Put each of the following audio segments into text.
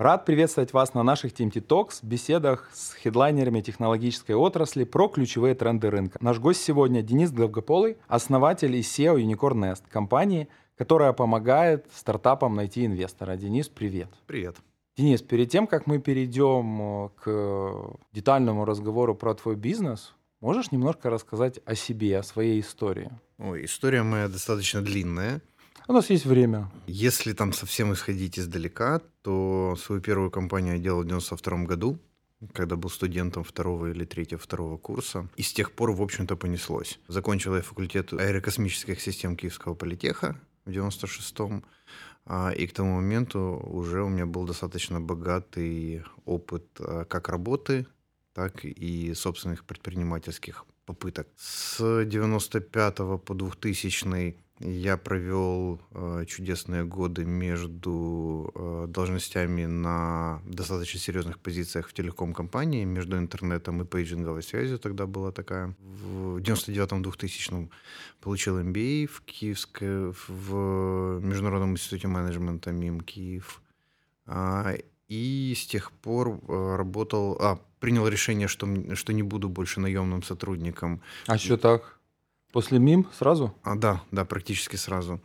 Рад приветствовать вас на наших TMT Talks, беседах с хедлайнерами технологической отрасли про ключевые тренды рынка. Наш гость сегодня Денис Долгополый, основатель и SEO Unicorn Nest, компании, которая помогает стартапам найти инвестора. Денис, привет. Привет. Денис, перед тем, как мы перейдем э, к детальному разговору про твой бизнес, можешь немножко рассказать о себе, о своей истории? Ой, история моя достаточно длинная. У нас есть время. Если там совсем исходить издалека, то свою первую компанию я делал в 92 году, когда был студентом второго или третьего второго курса. И с тех пор, в общем-то, понеслось. Закончил я факультет аэрокосмических систем Киевского политеха в 96-м. А, и к тому моменту уже у меня был достаточно богатый опыт а, как работы, так и собственных предпринимательских попыток. С 95 по 2000 я провел э, чудесные годы между э, должностями на достаточно серьезных позициях в телеком-компании, между интернетом и пейджинговой связью тогда была такая. В 99-2000 получил MBA в Киевской, в Международном институте менеджмента МИМ Киев. А, и с тех пор э, работал, а, принял решение, что, что не буду больше наемным сотрудником. А что так? После МИМ сразу? А, да, да, практически сразу.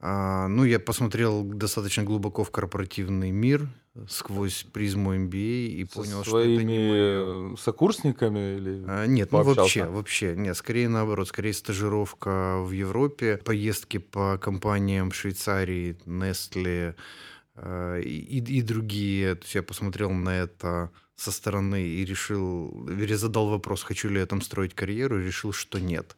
А, ну, я посмотрел достаточно глубоко в корпоративный мир сквозь призму MBA и Со понял, что это не мое. сокурсниками или А, нет, ну вообще, вообще, нет, скорее наоборот, скорее стажировка в Европе, поездки по компаниям Швейцарии, Nestle э, и, и другие. То есть я посмотрел на это со стороны и решил, задал вопрос, хочу ли я там строить карьеру, и решил, что нет.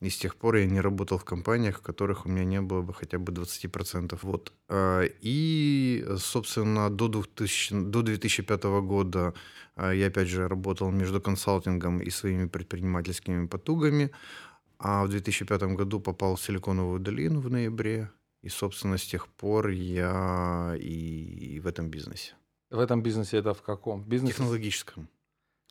И с тех пор я не работал в компаниях, в которых у меня не было бы хотя бы 20%. Вот. А, и, собственно, до, 2000, до 2005 года а, я, опять же, работал между консалтингом и своими предпринимательскими потугами. А в 2005 году попал в Силиконовую долину в ноябре. И, собственно, с тех пор я и в этом бизнесе. В этом бизнесе это в каком? Бизнесе? Технологическом.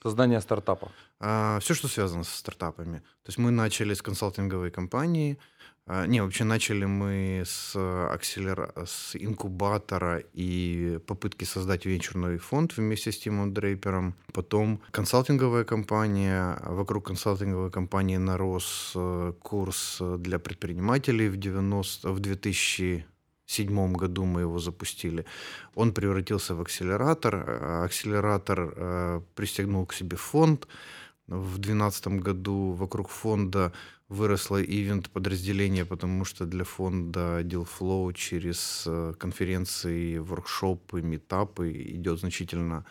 Создание стартапов. А, все, что связано со стартапами. То есть мы начали с консалтинговой компании. А, не, вообще начали мы с, акселера... с инкубатора и попытки создать венчурный фонд вместе с Тимом Дрейпером. Потом консалтинговая компания. Вокруг консалтинговой компании нарос э, курс для предпринимателей в, 90... в 2000 седьмом году мы его запустили. Он превратился в акселератор. Э, акселератор э, пристегнул к себе фонд. В 2012 году вокруг фонда выросло ивент-подразделение, потому что для фонда DealFlow через э, конференции, воркшопы, метапы идет значительно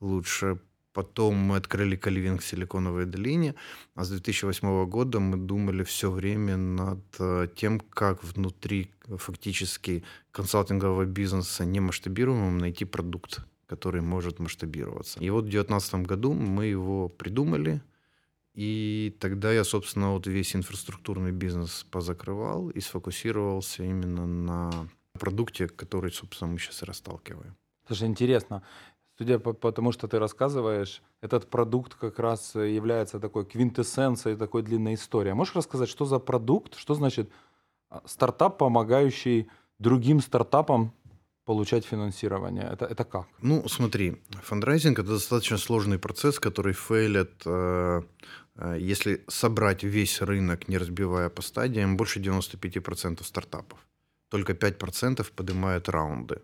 лучше. Потом мы открыли каливинг в Силиконовой долине, а с 2008 года мы думали все время над э, тем, как внутри фактически консалтингового бизнеса не масштабируемым найти продукт, который может масштабироваться. И вот в 2019 году мы его придумали, и тогда я, собственно, вот весь инфраструктурный бизнес позакрывал и сфокусировался именно на продукте, который, собственно, мы сейчас и расталкиваем. Слушай, интересно. Судя по, по тому, что ты рассказываешь, этот продукт как раз является такой квинтэссенцией такой длинной истории. А можешь рассказать, что за продукт, что значит а, стартап, помогающий другим стартапам получать финансирование? Это, это как? Ну, смотри, фандрайзинг – это достаточно сложный процесс, который fail ит, э, э, если собрать весь рынок, не разбивая по стадиям, больше 95% стартапов. Только 5% поднимают раунды.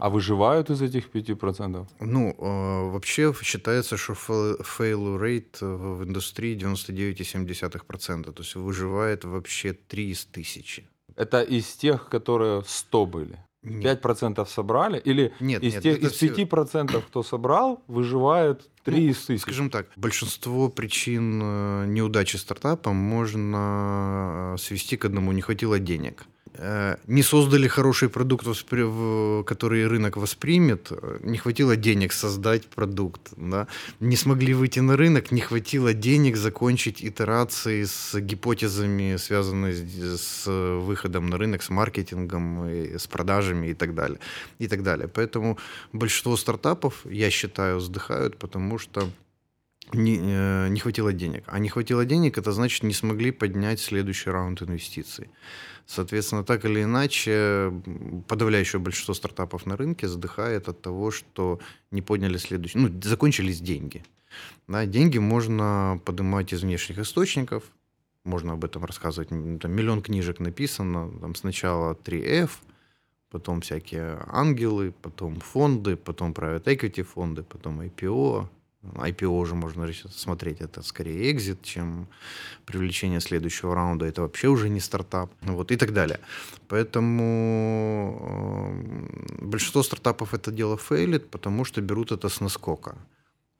А выживают из этих 5%? Ну, э, вообще считается, что fail rate в индустрии 99,7%. То есть выживает вообще 3 из тысячи. Это из тех, которые 100 были? Нет. 5% собрали? Или нет, из, нет, тех, из 5%, все... кто собрал, выживает 3 ну, из тысяч? Скажем так, большинство причин э, неудачи стартапа можно э, свести к одному. Не хватило денег. Э, не создали хороший продукт, который рынок воспримет, не хватило денег создать продукт, да? не смогли выйти на рынок, не хватило денег закончить итерации с гипотезами, связанные с выходом на рынок, с маркетингом, с продажами и так далее. И так далее. Поэтому большинство стартапов, я считаю, сдыхают, потому что не, э, не хватило денег. А не хватило денег, это значит, не смогли поднять следующий раунд инвестиций. Соответственно, так или иначе, подавляющее большинство стартапов на рынке задыхает от того, что не подняли следующий... Ну, закончились деньги. Да, деньги можно поднимать из внешних источников, можно об этом рассказывать. Там миллион книжек написано, там сначала 3F, потом всякие ангелы, потом фонды, потом private equity фонды, потом IPO. IPO уже можно смотреть, это скорее экзит, чем привлечение следующего раунда. Это вообще уже не стартап. Вот, и так далее. Поэтому э, большинство стартапов это дело фейлит, потому что берут это с наскока.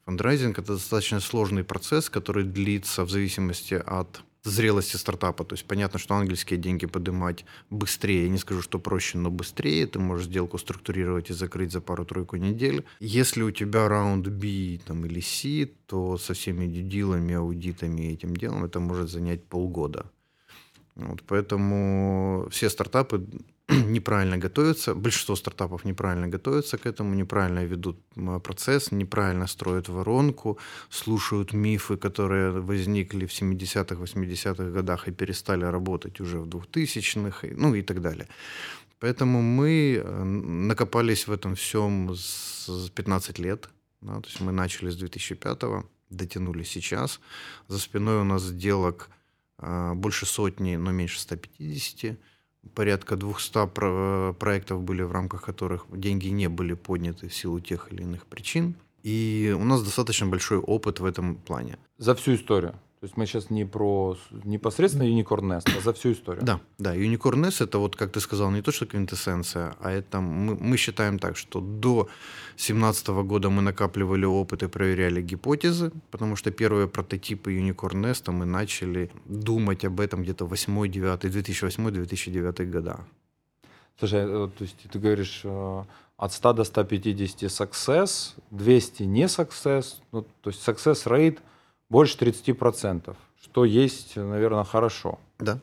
Фандрайзинг – это достаточно сложный процесс, который длится в зависимости от зрелости стартапа. То есть понятно, что ангельские деньги поднимать быстрее. Я не скажу, что проще, но быстрее. Ты можешь сделку структурировать и закрыть за пару-тройку недель. Если у тебя раунд B там, или C, то со всеми дилами, аудитами и этим делом это может занять полгода. Вот, поэтому все стартапы неправильно готовятся, большинство стартапов неправильно готовятся к этому, неправильно ведут процесс, неправильно строят воронку, слушают мифы, которые возникли в 70-х, 80-х годах и перестали работать уже в 2000-х, ну и так далее. Поэтому мы э, накопались в этом всем с 15 лет. Да, то есть мы начали с 2005-го, дотянули сейчас. За спиной у нас сделок э, больше сотни, но меньше 150 порядка 200 про проектов были, в рамках которых деньги не были подняты в силу тех или иных причин. И у нас достаточно большой опыт в этом плане. За всю историю? То есть мы сейчас не про непосредственно Unicorn Nest, а за всю историю. Да, да. Unicorn Nest это вот, как ты сказал, не то, что квинтэссенция, а это мы, мы считаем так, что до 2017 года мы накапливали опыт и проверяли гипотезы, потому что первые прототипы Unicorn Nest мы начали думать об этом где-то 8-9, 2008-2009 года. Слушай, э, то есть ты говоришь э, от 100 до 150 success, 200 не success, ну, то есть success rate – больше 30%, что есть, наверное, хорошо. Да.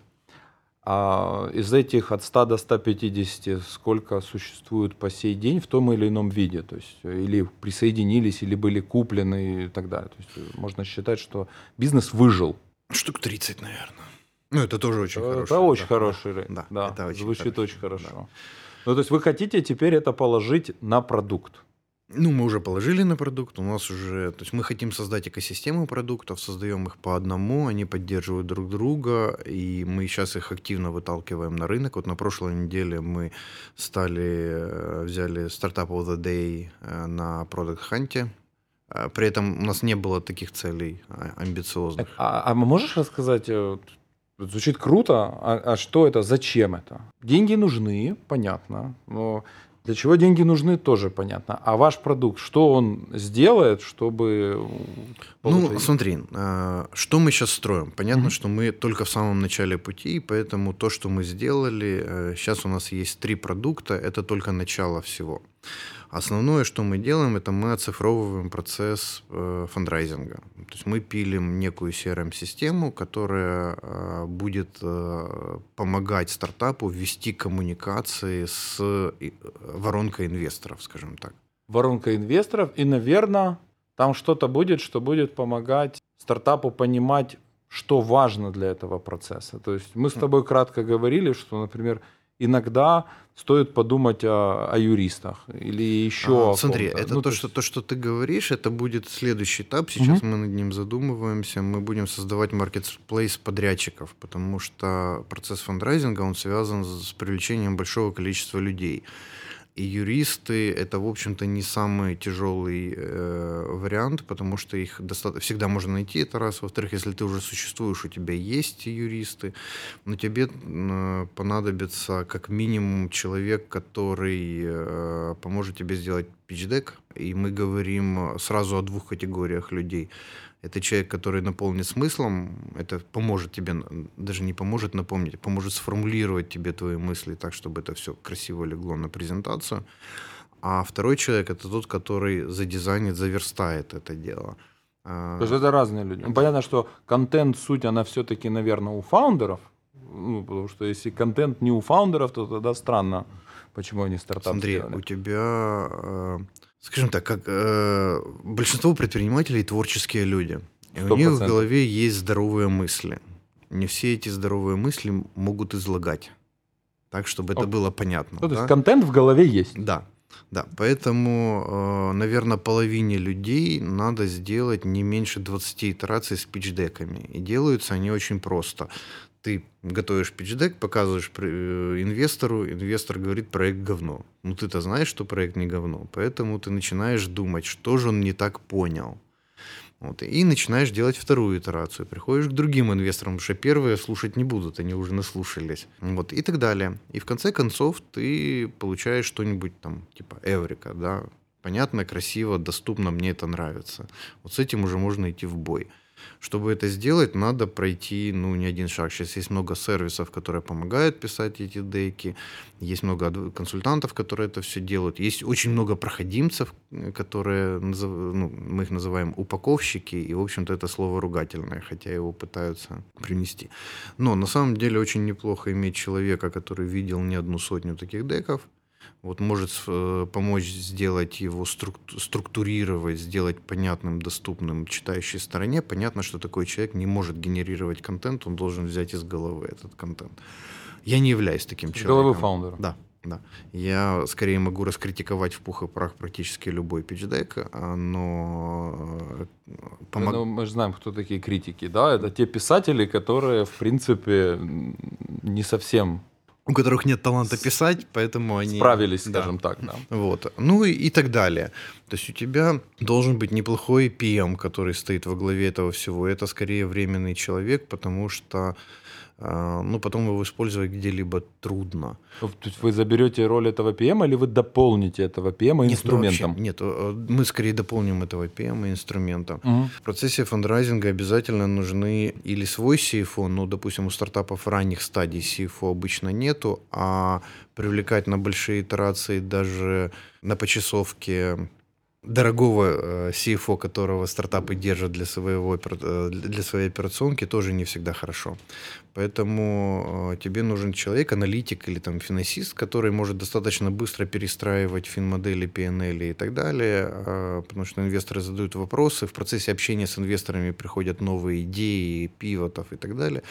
А из этих от 100 до 150 сколько существует по сей день в том или ином виде? То есть или присоединились, или были куплены и так далее. То есть можно считать, что бизнес выжил. Штук 30, наверное. Ну, это тоже очень это хороший. Это очень да. хороший. Да, да, это очень звучит хороший. очень хорошо. Да. Ну, то есть вы хотите теперь это положить на продукт? Ну, мы уже положили на продукт, у нас уже, то есть мы хотим создать экосистему продуктов, создаем их по одному, они поддерживают друг друга, и мы сейчас их активно выталкиваем на рынок. Вот на прошлой неделе мы стали, э, взяли стартап of the day э, на Product Hunt, э, при этом у нас не было таких целей а, амбициозных. А, а можешь рассказать, звучит круто, а, а что это, зачем это? Деньги нужны, понятно, но для чего деньги нужны, тоже понятно. А ваш продукт, что он сделает, чтобы... Получить? Ну, смотри, а, что мы сейчас строим? Понятно, mm-hmm. что мы только в самом начале пути, поэтому то, что мы сделали, сейчас э, у нас есть три продукта, это только начало всего. Основное, что мы делаем, это мы оцифровываем процесс э, фандрайзинга. То есть мы пилим некую CRM-систему, которая э, будет э, помогать стартапу ввести коммуникации с э, воронкой инвесторов, скажем так. Воронка инвесторов, и, наверное, там что-то будет, что будет помогать стартапу понимать, что важно для этого процесса. То есть мы с тобой кратко говорили, что, например, иногда стоит подумать о, о юристах или еще. А, смотри, это ну, то, что, то, что ты говоришь, это будет следующий этап. Сейчас угу. мы над ним задумываемся. Мы будем создавать маркетплейс подрядчиков, потому что процесс фандрайзинга он связан с привлечением большого количества людей. И юристы это, в общем-то, не самый тяжелый э, вариант, потому что их достаточно всегда можно найти, это раз. Во-вторых, если ты уже существуешь, у тебя есть юристы, но тебе э, понадобится как минимум человек, который э, поможет тебе сделать пичдек. И мы говорим сразу о двух категориях людей – это человек, который наполнит смыслом, это поможет тебе, даже не поможет напомнить, поможет сформулировать тебе твои мысли так, чтобы это все красиво легло на презентацию. А второй человек это тот, который задизайнит, заверстает это дело. А, То есть это разные люди. Ну, понятно, что контент, суть, она все-таки, наверное, у фаундеров. Ну, потому что если контент не у фаундеров, то тогда странно, почему они стартап Смотри, сделали. у тебя э, скажем так, как э, большинство предпринимателей творческие люди. И у 100%. них в голове есть здоровые мысли. Не все эти здоровые мысли могут излагать. Так, чтобы это Ок. было понятно. Ну, то да? есть контент в голове есть. Да, да. Поэтому, наверное, половине людей надо сделать не меньше 20 итераций с пичдеками. И делаются они очень просто. Ты готовишь пичдек, показываешь э, инвестору, инвестор говорит, проект говно. Ну, ты-то знаешь, что проект не говно. Поэтому ты начинаешь думать, что же он не так понял. Вот, и начинаешь делать вторую итерацию. Приходишь к другим инвесторам, потому что первые слушать не будут, они уже наслушались. Вот, и так далее. И в конце концов ты получаешь что-нибудь там, типа Эврика, да, понятно, красиво, доступно, мне это нравится. Вот с этим уже можно идти в бой. Чтобы это сделать, надо пройти, ну, не один шаг. Сейчас есть много сервисов, которые помогают писать эти дейки. Есть много консультантов, которые это все делают. Есть очень много проходимцев, э, которые, ну, мы их называем упаковщики, и, в общем-то, это слово ругательное, хотя его пытаются принести. Но на самом деле очень неплохо иметь человека, который видел не одну сотню таких деков, вот может э, помочь сделать его струк- структурировать, сделать понятным, доступным читающей стороне. Понятно, что такой человек не может генерировать контент, он должен взять из головы этот контент. Я не являюсь таким человеком. головы фаундера. Да, да. Я скорее могу раскритиковать в пух и прах практически любой пичдек, а, но э, помог- Ну, мы же знаем, кто такие критики, да? Это те писатели, которые, в принципе, не совсем у которых нет таланта писать, поэтому они... справились, Да. скажем так, да. Вот. Ну и, и так далее. То есть у тебя должен быть неплохой PM, который стоит во главе этого всего. Это скорее временный человек, потому что ну, потом его использовать где-либо трудно. То есть вы заберете роль этого PM или вы дополните этого PM Нет, ну, инструментом? вообще, нет, э, мы скорее дополним этого PM инструментом. Мгм. В процессе фандрайзинга обязательно нужны или свой CFO, ну, допустим, у стартапов ранних стадий CFO обычно нету, а привлекать на большие итерации даже на почасовке дорогого э, CFO, которого стартапы держат для, своего, э, для своей операционки, тоже не всегда хорошо. Поэтому э, тебе нужен человек, аналитик или там финансист, который может достаточно быстро перестраивать финмодели, PNL и так далее, э, потому что инвесторы задают вопросы, в процессе общения с инвесторами приходят новые идеи, пивотов и так далее.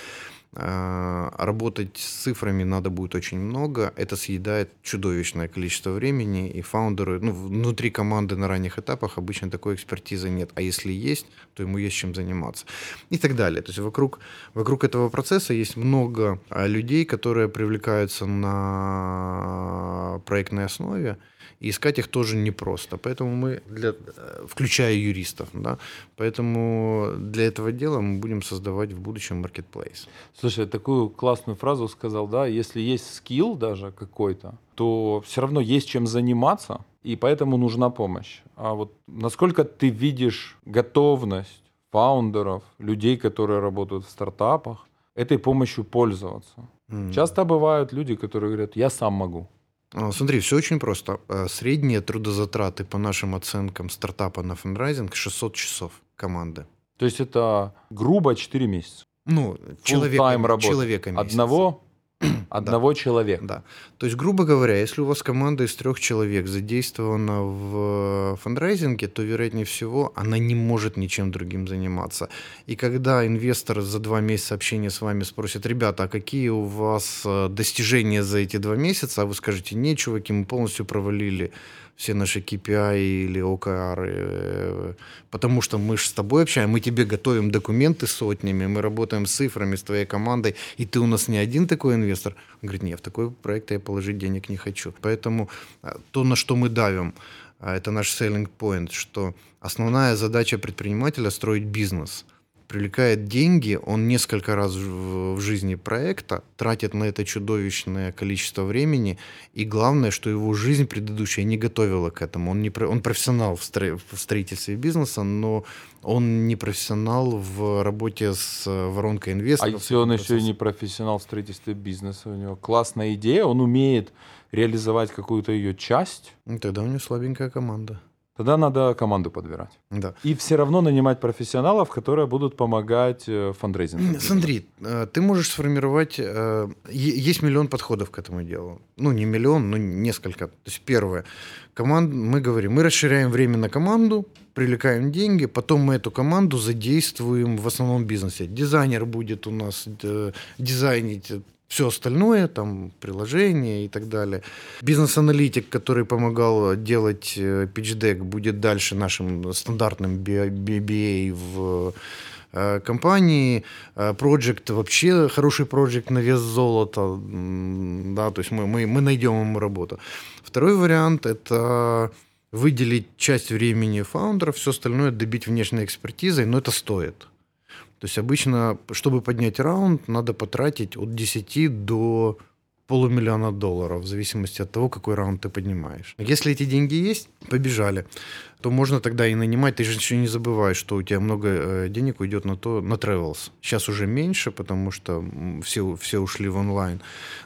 А, Работать с цифрами надо будет очень много. Это съедает чудовищное количество времени, и фаундеры, ну, внутри команды на ранних этапах обычно такой экспертизы нет. А если есть, то ему есть чем заниматься. И так далее. То есть вокруг, вокруг этого процесса есть много а, людей, которые привлекаются на проектной основе, и искать их тоже непросто. Поэтому мы, для, э, включая юристов, да, поэтому для этого дела мы будем создавать в будущем маркетплейс. Слушай, такую классную фразу сказал, да, если есть скилл даже какой-то, то все равно есть чем заниматься, и поэтому нужна помощь. А вот насколько ты видишь готовность фаундеров, людей, которые работают в стартапах, этой помощью пользоваться? М. Часто бывают люди, которые говорят, я сам могу. А, Смотри, все очень просто. Э, Средние трудозатраты по нашим оценкам стартапа на фандрайзинг 600 часов команды. То есть это грубо 4 месяца. Ну, человека, человека месяца. Одного, одного человека. Да. То есть, грубо говоря, если у вас команда из трех человек задействована в фандрайзинге, то, вероятнее всего, она не может ничем другим заниматься. И когда инвестор за два месяца общения с вами спросит, ребята, а какие у вас э, достижения за эти два месяца, а вы скажете, не, чуваки, мы полностью провалили все наши KPI или OKR, э, потому что мы же с тобой общаем, мы тебе готовим документы сотнями, мы работаем с цифрами, с твоей командой, и ты у нас не один такой инвестор. Он говорит, нет, в такой проект я положить денег не хочу. Поэтому а, то, на что мы давим, а, это наш selling point, что основная задача предпринимателя – строить бизнес – привлекает деньги, он несколько раз в в жизни проекта тратит на это чудовищное количество времени, и главное, что его жизнь предыдущая не готовила к этому. Он, не, он профессионал в, стро- в строительстве бизнеса, но он не профессионал в работе с э, воронкой А инвесторов. если он с еще и не профессионал в строительстве бизнеса, у него классная идея, он умеет реализовать какую-то ее часть, Ну, Тогда у него слабенькая команда. Тогда надо команду подбирать. Да. И все равно нанимать профессионалов, которые будут помогать э, фандрейзингу. Смотри, э, ты можешь сформировать... э, Есть миллион подходов к этому делу. Ну, не миллион, но несколько. То есть первое. Команд, мы говорим, мы расширяем время на команду, привлекаем деньги, потом мы эту команду задействуем в основном бизнесе. Дизайнер будет у нас дизайнить все остальное, там, приложения и так далее. Бизнес-аналитик, который помогал делать э, pitch-deck, будет дальше нашим стандартным BBA в э, компании. Э, Project вообще хороший проект на вес золота. Да, то есть мы, мы, мы найдем ему работу. Второй вариант – это выделить часть времени фаундера, все остальное добить внешней экспертизой, но это стоит. То есть обычно, чтобы поднять раунд, надо потратить от 10 до полумиллиона долларов, в зависимости от того, какой раунд ты поднимаешь. Если эти деньги есть, побежали, то можно тогда и нанимать. Ты же еще не забывай, что у тебя много э, денег уйдет на то, на travels. Сейчас уже меньше, потому что все, все ушли в онлайн.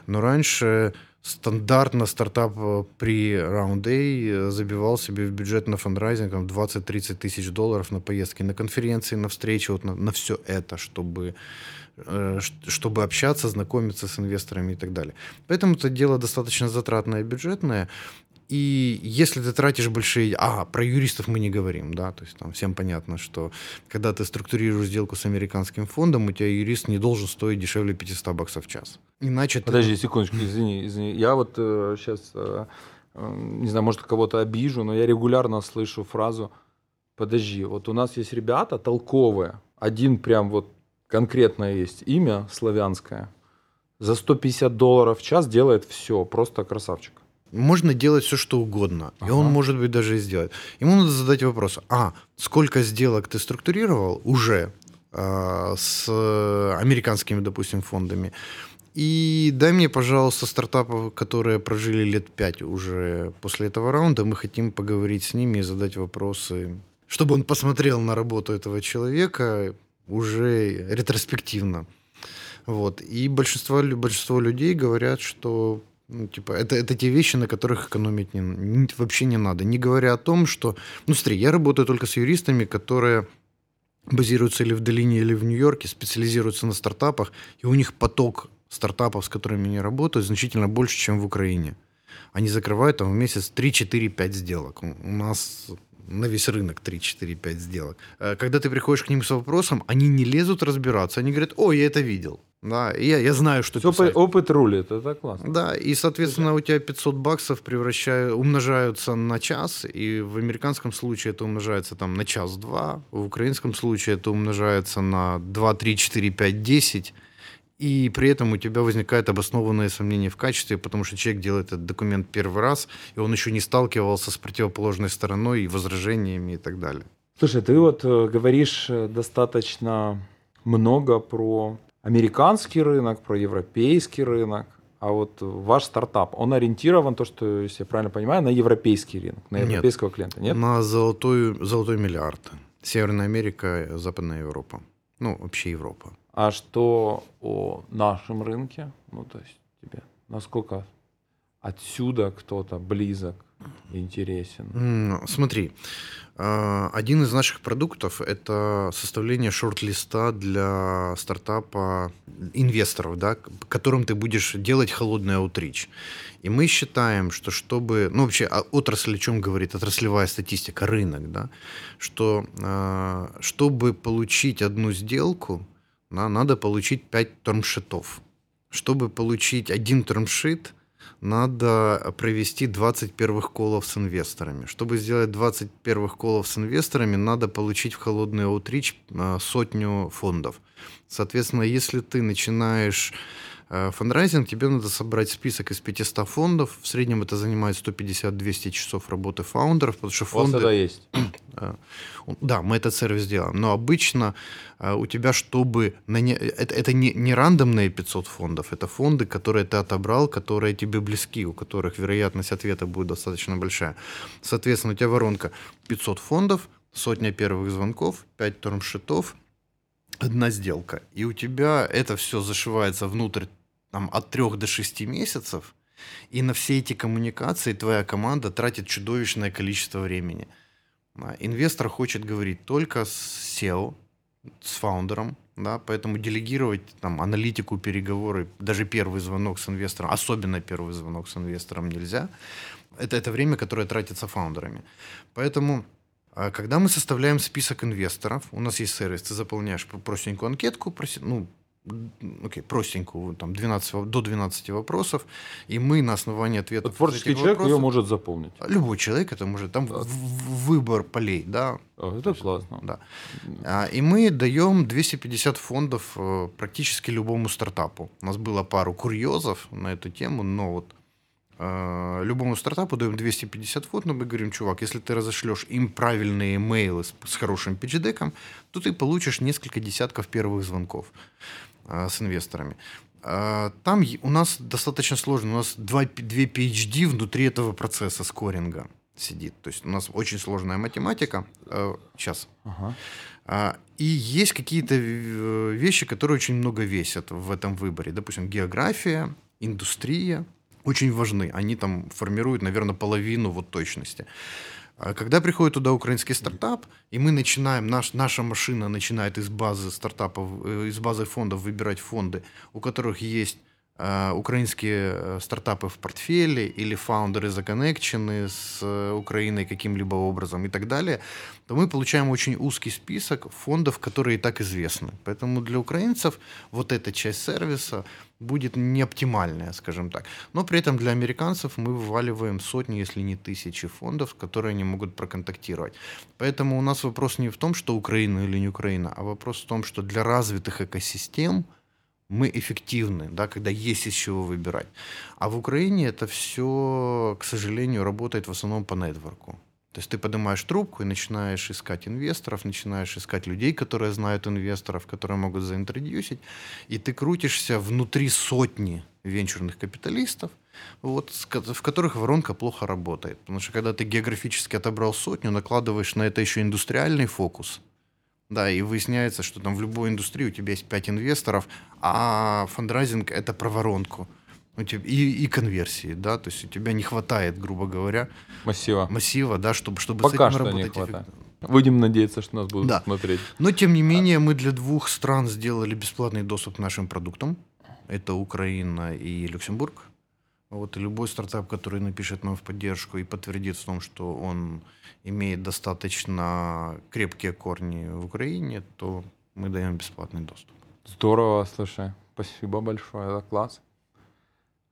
Но раньше стандартно стартап э, при раунд A э, забивал себе в бюджет на фандрайзинг там, 20-30 тысяч долларов на поездки, на конференции, на встречи, вот на, на все это, чтобы, э, чтобы общаться, знакомиться с инвесторами и так далее. Поэтому это дело достаточно затратное бюджетное. И если ты тратишь большие... А, про юристов мы не говорим, да, то есть там всем понятно, что когда ты структурируешь сделку с американским фондом, у тебя юрист не должен стоить дешевле 500 баксов в час. Иначе ты- Подожди секундочку, извини, извини. Я вот сейчас, не знаю, может, кого-то обижу, но я регулярно слышу фразу «Подожди, вот у нас есть ребята толковые, один прям вот конкретно есть имя славянское, за 150 долларов в час делает все, просто красавчик». Можно делать все, что угодно. И Ага. он, может быть, даже и сделает. Ему надо задать вопрос. А, сколько сделок ты структурировал уже а, с э, американскими, допустим, фондами? И дай мне, пожалуйста, стартапов, которые прожили лет пять уже после этого раунда. Мы хотим поговорить с ними и задать вопросы, чтобы он посмотрел на работу этого человека уже ретроспективно. Вот. И большинство, большинство людей говорят, что ну, типа, это, это те вещи, на которых экономить не, не- вообще не надо. Не говоря о том, что... Ну, смотри, я работаю только с юристами, которые базируются или в Долине, или в Нью-Йорке, специализируются на стартапах, и у них поток стартапов, с которыми они работают, значительно больше, чем в Украине. Они закрывают там в месяц 3, 4, 5 сделок. У нас на весь рынок 3, 4, 5 сделок. Э, Когда ты приходишь к ним с вопросом, они не лезут разбираться. Они говорят, о, я это видел. Да, я, я знаю, что писать. опыт рулит, это классно. Да, и, соответственно, у тебя 500 баксов превращают, умножаются на час, и в американском случае это умножается там на час-два, в украинском случае это умножается на 2, 3, 4, 5, 10, и при этом у тебя возникает обоснованное сомнение в качестве, потому что человек делает этот документ первый раз, и он еще не сталкивался с противоположной стороной и возражениями и так далее. Слушай, ты вот э, говоришь э, достаточно много про американский рынок, про европейский рынок, а вот ваш стартап, он ориентирован, то, что, если я правильно понимаю, на европейский рынок, на Нет. европейского клиента, нет? На золотой, золотой миллиард. Северная Америка, Западная Европа. Ну, вообще Европа. А что о нашем рынке? Ну, то есть тебе насколько отсюда кто-то близок, интересен? Смотри, а, один из наших продуктов – это составление шорт-листа для стартапа инвесторов, да, которым ты будешь делать холодный аутрич. И мы считаем, что чтобы, ну вообще а отрасль о чем говорит, отраслевая статистика, рынок, да, что а, чтобы получить одну сделку, да, надо получить 5 термшитов. Чтобы получить один термшит, надо провести 20 первых колов с инвесторами. Чтобы сделать 20 первых колов с инвесторами, надо получить в холодный аутрич сотню фондов. Соответственно, если ты начинаешь фандрайзинг, тебе надо собрать список из 500 фондов. В среднем это занимает 150-200 часов работы фаундеров, потому что У вас фонды... это есть. Э, Да, мы этот сервис делаем. Но обычно э, у тебя, чтобы... наня- Это, это не, не рандомные 500 фондов, это фонды, которые ты отобрал, которые тебе близки, у которых вероятность ответа будет достаточно большая. Соответственно, у тебя воронка 500 фондов, сотня первых звонков, 5 термшитов, одна сделка. И у тебя это все зашивается внутрь там, от 3 до 6 месяцев, и на все эти коммуникации твоя команда тратит чудовищное количество времени. А, Инвестор хочет говорить только с SEO, с фаундером, да, поэтому делегировать там аналитику, переговоры, даже первый звонок с инвестором, особенно первый звонок с инвестором нельзя. Это, это время, которое тратится фаундерами. Поэтому а, когда мы составляем список инвесторов, у нас есть сервис, ты заполняешь простенькую анкетку, проси, ну, окей, простенькую, там 12, до 12 вопросов, и мы на основании ответов... Творческий человек вопросов, ее может заполнить. Любой человек это может, там в, выбор полей, да. О, это классно. Да. А, и мы даем 250 фондов э, практически любому стартапу. У нас было пару курьезов на эту тему, но вот э, любому стартапу даем 250 фондов, мы говорим, чувак, если ты разошлешь им правильные имейлы с, с хорошим пичдеком, то ты получишь несколько десятков первых звонков. А, с инвесторами. А, там у нас достаточно сложно. У нас два, две PhD внутри этого процесса скоринга сидит. То есть у нас очень сложная математика. Сейчас. А, ага. И есть какие-то э, вещи, которые очень много весят в этом выборе. Допустим, география, индустрия очень важны. Они там формируют, наверное, половину вот точности. А когда приходит туда украинский стартап, и мы начинаем, наш, наша машина начинает из базы стартапов, э, из базы фондов выбирать фонды, у которых есть украинские э, стартапы в портфеле или фаундеры законнекчены с э, Украиной каким-либо образом и так далее, то мы получаем очень узкий список фондов, которые и так известны. Поэтому для украинцев вот эта часть сервиса будет не оптимальная, скажем так. Но при этом для американцев мы вываливаем сотни, если не тысячи фондов, которые они могут проконтактировать. Поэтому у нас вопрос не в том, что Украина или не Украина, а вопрос в том, что для развитых экосистем мы эффективны, да, когда есть из чего выбирать. А в Украине это все, к сожалению, работает в основном по нетворку. То есть ты поднимаешь трубку и начинаешь искать инвесторов, начинаешь искать людей, которые знают инвесторов, которые могут заинтродюсить, и ты крутишься внутри сотни венчурных капиталистов, вот, в которых воронка плохо работает. Потому что когда ты географически отобрал сотню, накладываешь на это еще индустриальный фокус, да, и выясняется, что там в любой индустрии у тебя есть пять инвесторов, а фандрайзинг — это про воронку – и, и конверсии, да, то есть у тебя не хватает, грубо говоря, массива, массива да, чтобы, чтобы Пока с этим что работать. Не хватает. Будем надеяться, что нас будут да. смотреть. Но, тем не менее, мы для двух стран сделали бесплатный доступ к нашим продуктам. Это Украина и Люксембург. Вот, любой стартап, который напишет нам в поддержку и подтвердит в том, что он имеет достаточно крепкие корни в Украине, то мы даем бесплатный доступ. Здорово, слушай. Спасибо большое, это класс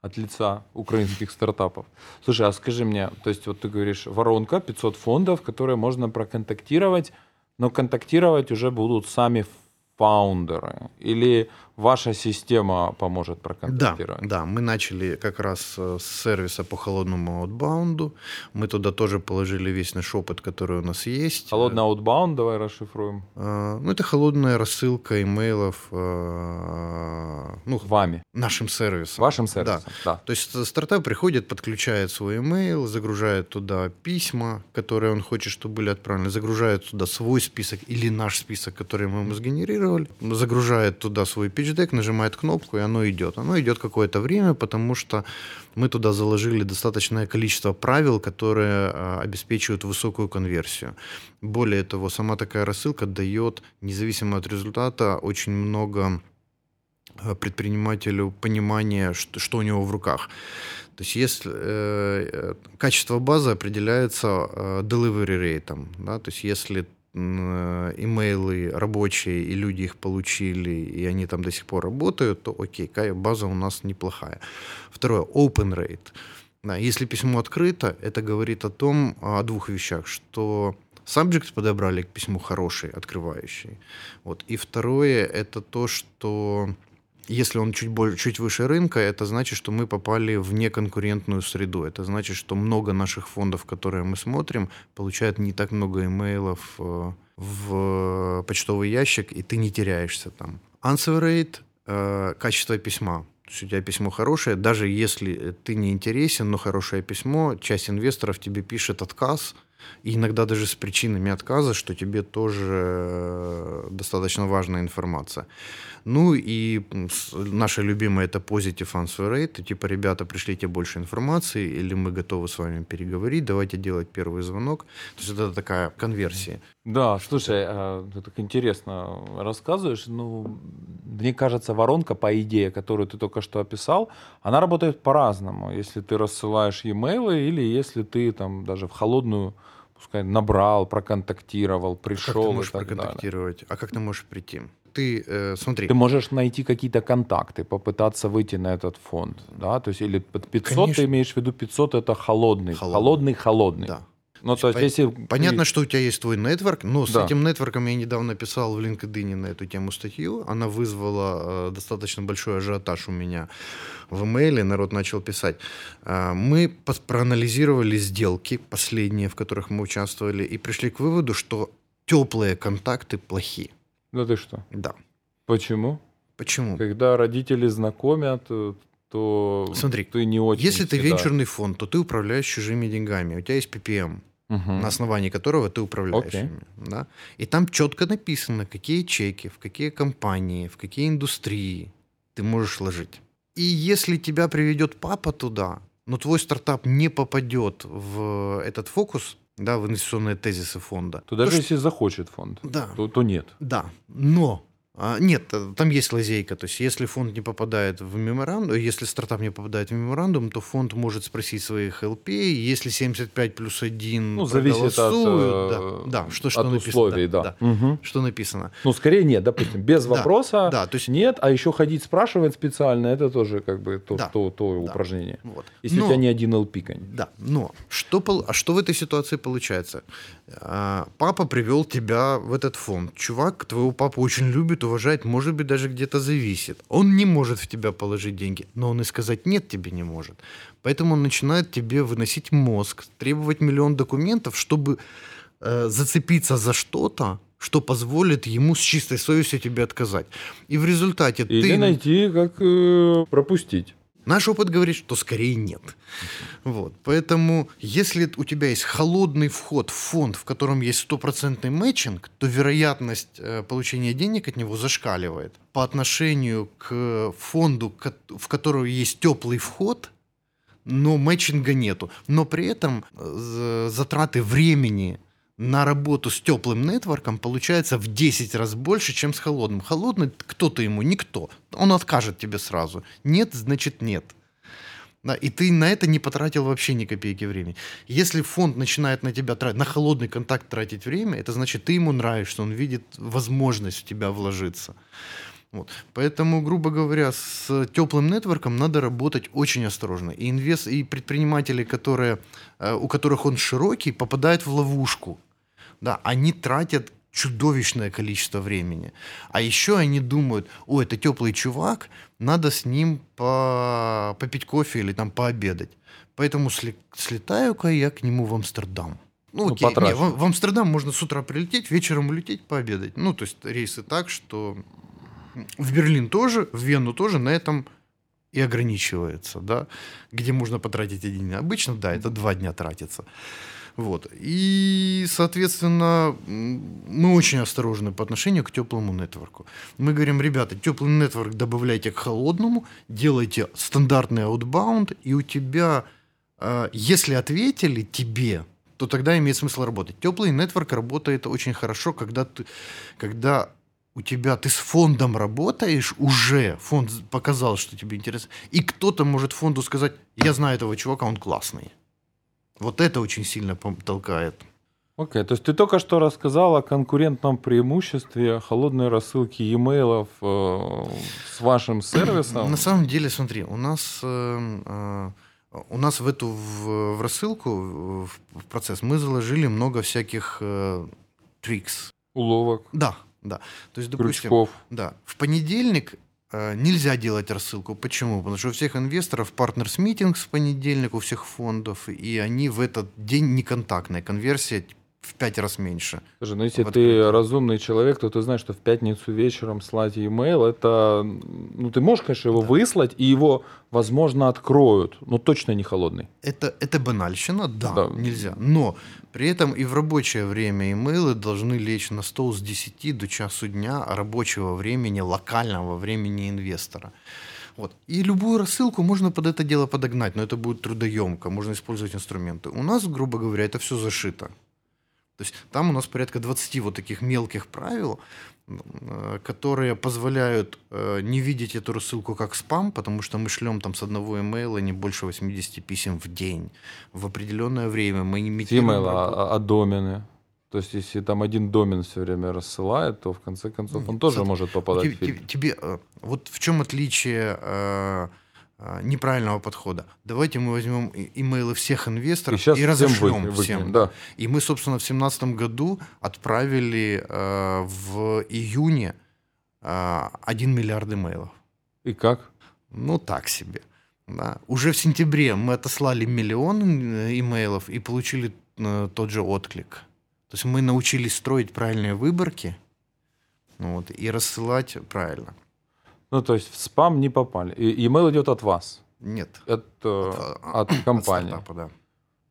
от лица украинских стартапов. Слушай, а скажи мне, то есть вот ты говоришь, воронка, 500 фондов, которые можно проконтактировать, но контактировать уже будут сами фаундеры? Или ваша система поможет проконтактировать? Да, да, мы начали как раз э, с сервиса по холодному аутбаунду. Мы туда тоже положили весь наш опыт, который у нас есть. Холодный аутбаунд, давай расшифруем. А, ну, это холодная рассылка имейлов. А, ну, Вами? Нашим сервисом. Вашим сервисом, да. да. То есть стартап приходит, подключает свой имейл, загружает туда письма, которые он хочет, чтобы были отправлены, загружает туда свой список или наш список, который мы ему сгенерировали, загружает туда свой pitch deck, нажимает кнопку, и оно идет. Оно идет какое-то время, потому что мы туда заложили достаточное количество правил, которые а, обеспечивают высокую конверсию. Более того, сама такая рассылка дает, независимо от результата, очень много а, предпринимателю понимания, что, что у него в руках. То есть если э, качество базы определяется э, delivery rate, да, то есть если Э, имейлы рабочие, и люди их получили, и они там до сих пор работают, то окей, база у нас неплохая. Второе, open rate. Если письмо открыто, это говорит о том, о двух вещах, что subject подобрали к письму хороший, открывающий. Вот. И второе, это то, что если он чуть, больше, чуть выше рынка, это значит, что мы попали в неконкурентную среду. Это значит, что много наших фондов, которые мы смотрим, получают не так много имейлов э, в почтовый ящик, и ты не теряешься там. Answer rate э, качество письма. То есть у тебя письмо хорошее, даже если ты не интересен, но хорошее письмо, часть инвесторов тебе пишет отказ – И иногда даже с причинами отказа, что тебе тоже э, достаточно важная информация. Ну и наша любимая это positive answer rate. Типа, ребята, пришлите больше информации, или мы готовы с вами переговорить, давайте делать первый звонок. То есть это такая конверсия. Да, слушай, а, ты так интересно рассказываешь. Ну, мне кажется, воронка, по идее, которую ты только что описал, она работает по-разному. Если ты рассылаешь e-mail или если ты там даже в холодную пускай набрал, проконтактировал, пришел. Как ты можешь проконтактировать? Далее. А как ты можешь прийти? Ты э, смотри. Ты можешь найти какие-то контакты, попытаться выйти на этот фонд, да, то есть или под 500 Конечно. ты имеешь в виду 500 это холодный, холодный, холодный. Да. Ну, то есть, если... Понятно, что у тебя есть твой нетворк, но с да. этим нетворком я недавно писал в LinkedIn на эту тему статью. Она вызвала э, достаточно большой ажиотаж у меня в имейле. Народ начал писать. Э, мы проанализировали сделки последние, в которых мы участвовали, и пришли к выводу, что теплые контакты плохие. Да ты что? Да. Почему? Почему? Когда родители знакомят, э, то Смотри, ты не очень Если ты венчурный фонд, то ты управляешь чужими деньгами. У тебя есть PPM угу. на основании которого ты управляешь okay. ими. Да? И там четко написано, какие чеки, в какие компании, в какие индустрии ты можешь ложить. И если тебя приведет папа туда, но твой стартап не попадет в этот фокус, да, в инвестиционные тезисы фонда. То, то даже что... если захочет фонд, да, то, то нет. Да, но нет, э, там есть лазейка. То есть, если фонд не попадает в меморандум, если стартап не попадает в меморандум, то фонд может спросить своих ЛП, если 75 плюс 1 ну, зависит от, да, да, что, что от написано, условий, да. да, да угу. Что написано. Ну, скорее нет, допустим, без да, вопроса да, то есть, нет, а еще ходить спрашивать специально, это тоже как бы то, да, то, то да, упражнение. Вот. Если но, у тебя не один ЛП, конечно. Да, но что, а что в этой ситуации получается? А, папа привел тебя в этот фонд. Чувак твоего папу очень любит, уважает, может быть, даже где-то зависит. Он не может в тебя положить деньги, но он и сказать «нет» тебе не может. Поэтому он начинает тебе выносить мозг, требовать миллион документов, чтобы э, зацепиться за что-то, что позволит ему с чистой совестью тебе отказать. И в результате Или ты... найти, как э, пропустить. Наш опыт говорит, что скорее нет. Вот. Поэтому, если у тебя есть холодный вход в фонд, в котором есть стопроцентный мэтчинг, то вероятность э, получения денег от него зашкаливает. По отношению к фонду, в который есть теплый вход, но мэтчинга нету. Но при этом э, затраты времени на работу с теплым нетворком получается в 10 раз больше, чем с холодным. Холодный кто-то ему, никто. Он откажет тебе сразу. Нет, значит нет. Да, и ты на это не потратил вообще ни копейки времени. Если фонд начинает на тебя тратить, на холодный контакт тратить время, это значит, ты ему нравишься, он видит возможность в тебя вложиться. Вот. Поэтому, грубо говоря, с теплым нетворком надо работать очень осторожно. И, инвест, и предприниматели, которые, э, у которых он широкий, попадают в ловушку да, они тратят чудовищное количество времени. А еще они думают, о, это теплый чувак, надо с ним по... попить кофе или там пообедать. Поэтому сли... слетаю-ка я к нему в Амстердам. Ну, ну окей, не, в, в Амстердам можно с утра прилететь, вечером улететь, пообедать. Ну, то есть рейсы так, что в Берлин тоже, в Вену тоже на этом и ограничивается, да, где можно потратить один день. Обычно, да, это два дня тратится. Вот. И, соответственно, мы очень осторожны по отношению к теплому нетворку. Мы говорим, ребята, теплый нетворк добавляйте к холодному, делайте стандартный outbound, и у тебя, а, если ответили тебе, то тогда имеет смысл работать. Теплый нетворк работает очень хорошо, когда ты, когда у тебя, ты с фондом работаешь уже, фонд показал, что тебе интересно, и кто-то может фонду сказать, я знаю этого чувака, он классный. Вот это очень сильно толкает. Окей, okay, то есть ты только что рассказал о конкурентном преимуществе холодной рассылки e-mail э, с вашим сервисом. На самом деле, смотри, у нас э, э, у нас в эту в, в рассылку в, в процесс мы заложили много всяких э, трикс. Уловок. Да, да. То есть, допустим, Крючков. да, в понедельник нельзя делать рассылку. Почему? Потому что у всех инвесторов партнерс-митинг в понедельник, у всех фондов, и они в этот день неконтактная. Конверсия в пять раз меньше. Слушай, ну если ты разумный человек, то ты знаешь, что в пятницу вечером слать e-mail, это, ну ты можешь, конечно, его Да. выслать, и его, возможно, откроют, но точно не холодный. Это, это банальщина, да, Да. нельзя. Но при этом и в рабочее время имейлы должны лечь на стол с 10 до часу дня рабочего времени, локального времени инвестора. Вот. И любую рассылку можно под это дело подогнать, но это будет трудоемко, можно использовать инструменты. У нас, грубо говоря, это все зашито. То есть там у нас порядка 20 вот таких мелких правил, э, которые позволяют э, не видеть эту рассылку как спам, потому что мы шлем там с одного имейла не больше 80 писем в день. В определенное время мы С имитируем... e-mail, работу. а, а домены? То есть если там один домен все время рассылает, то в конце концов он Нет, тоже смотри, может попадать Тебе, в фильтр. тебе- вот в чем отличие э, э, неправильного подхода? Давайте мы возьмем и- имейлы всех И инвесторов и, всем разошлем всем. выкинем. Да. И мы, собственно, в 2017 году отправили э, в июне э, 1 миллиард имейлов. И как? Ну, так себе. Да. Уже в сентябре мы отослали миллион э, имейлов и получили э, тот же отклик. То есть мы научились строить правильные выборки ну вот, и рассылать правильно. Ну, то есть в спам не попали. И email идет от вас, Нет. от, э, От, от компании. стартапа, да.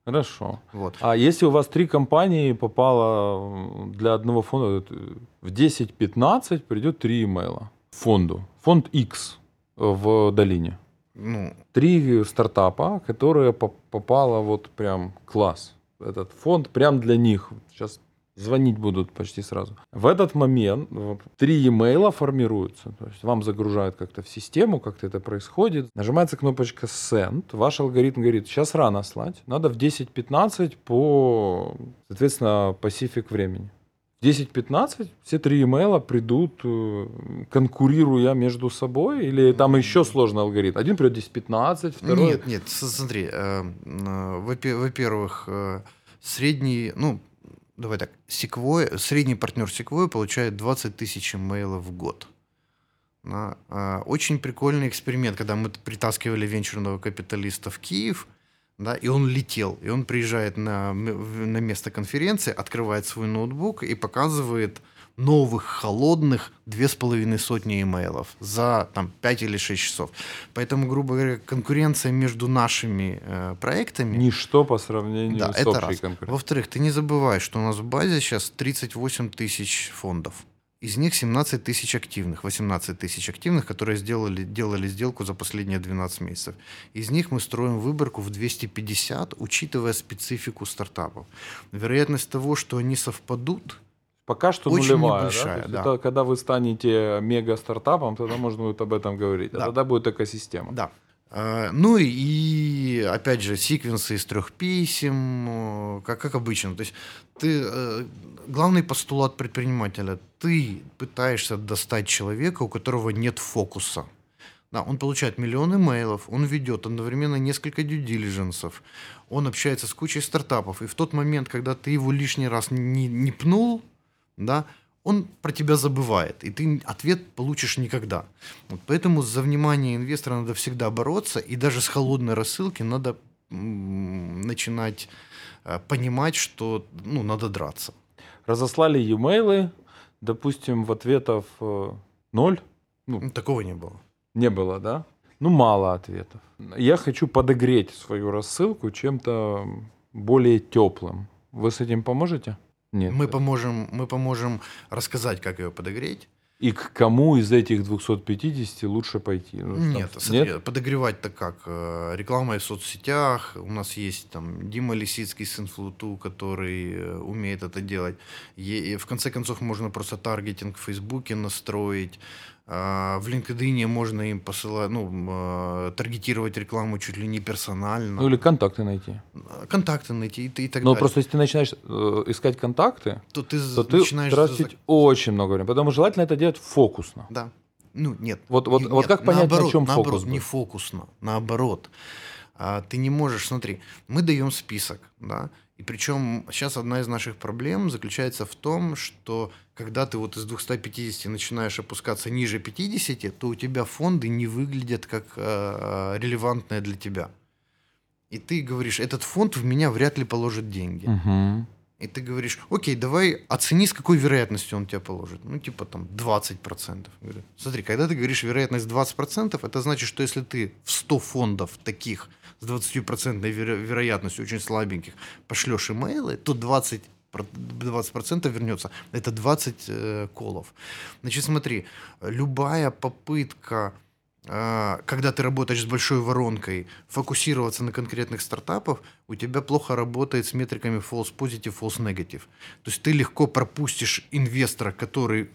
Хорошо. Вот. А если у вас три компании попало для одного фонда, это в 10-15 придет три имейла фонду. Фонд X в долине. Ну, Три стартапа, которые поп- попало вот прям класс. Этот фонд прям для них. Сейчас звонить будут почти сразу. В этот момент три имейла формируются. То есть вам загружают как-то в систему, как-то это происходит. Нажимается кнопочка Send. Ваш алгоритм говорит, сейчас рано слать. Надо в 10.15 по, соответственно, Pacific времени. В 10.15 все три имейла придут, э, конкурируя между собой, или там еще сложный алгоритм. Один придет 10.15, второй... Нет, нет, смотри, э, э, во-пе- во-первых, средний, ну, давай так, Sequoia, средний партнер Sequoia получает 20 тысяч имейлов в год. Да, э, Очень прикольный эксперимент, когда мы притаскивали венчурного капиталиста в Киев, да, и он летел, и он приезжает на, на место конференции, открывает свой ноутбук и показывает новых, холодных две с половиной сотни имейлов за там, 5 или 6 часов. Поэтому, грубо говоря, конкуренция между нашими э, проектами... Ничто по сравнению Да, с это общей конкуренцией. Во-вторых, ты не забывай, что у нас в базе сейчас 38 тысяч фондов. Из них 17 тысяч активных, 18 тысяч активных, которые сделали, делали сделку за последние 12 месяцев. Из них мы строим выборку в 250, учитывая специфику стартапов. Вероятность того, что они совпадут, Пока что Очень нулевая. небольшая, да? Да. это когда вы станете мега-стартапом, тогда можно будет об этом говорить. А Да. тогда будет экосистема. Да. Э, Ну и, опять же, секвенсы из трех писем, э, как, как обычно. То есть ты, э, главный постулат предпринимателя, ты пытаешься достать человека, у которого нет фокуса. Да, он получает миллион имейлов, он ведет одновременно несколько due diligence, он общается с кучей стартапов, и в тот момент, когда ты его лишний раз не, не пнул, да, он про тебя забывает, и ты ответ получишь никогда. Вот поэтому за внимание инвестора надо всегда бороться, и даже с холодной рассылки надо начинать э, понимать, что ну, надо драться. Разослали e-mail, допустим, в ответов э, ноль. Ну, такого не было. Не было, да? Ну, мало ответов. Я хочу подогреть свою рассылку чем-то более теплым. Вы с этим поможете? Нет. Мы поможем, мы поможем рассказать, как ее подогреть. И к кому из этих 250 лучше пойти? Ну, там- Нет, смотри, подогревать-то как? Э, Реклама в соцсетях. У нас есть там Дима Лисицкий с Инфлуту, который э, умеет это делать. И в конце концов, можно просто таргетинг в Фейсбуке настроить. А, В LinkedIn можно им посылать, ну, э, таргетировать рекламу чуть ли не персонально. Ну, или контакты найти. Контакты найти и, и так Но далее. просто если ты начинаешь э, искать контакты, то ты, то ты начинаешь... тратить за- очень много времени. Потому желательно это делать фокусно. Да. Ну, нет. Вот- вот- Не- вот как понять, на наоборот, чем наоборот, фокус не фокусно, наоборот. А, ты не можешь, смотри, мы даем список, да, и причем сейчас одна из наших проблем заключается в том, что когда ты вот из 250 начинаешь опускаться ниже 50, то у тебя фонды не выглядят как э, релевантные для тебя. И ты говоришь, этот фонд в меня вряд ли положит деньги. Мгм. И ты говоришь, окей, давай оцени, с какой вероятностью он тебя положит. Ну, типа там 20%. Говорю, смотри, когда ты говоришь вероятность 20%, это значит, что если ты в 100 фондов таких с 20% веро- вероятностью, очень слабеньких, пошлешь имейлы, то 20 20% вернется. Это 20 э, колов. Значит, смотри, любая попытка когда ты работаешь с большой воронкой, фокусироваться на конкретных стартапах, у тебя плохо работает с метриками false positive, false negative. То есть ты легко пропустишь инвестора, который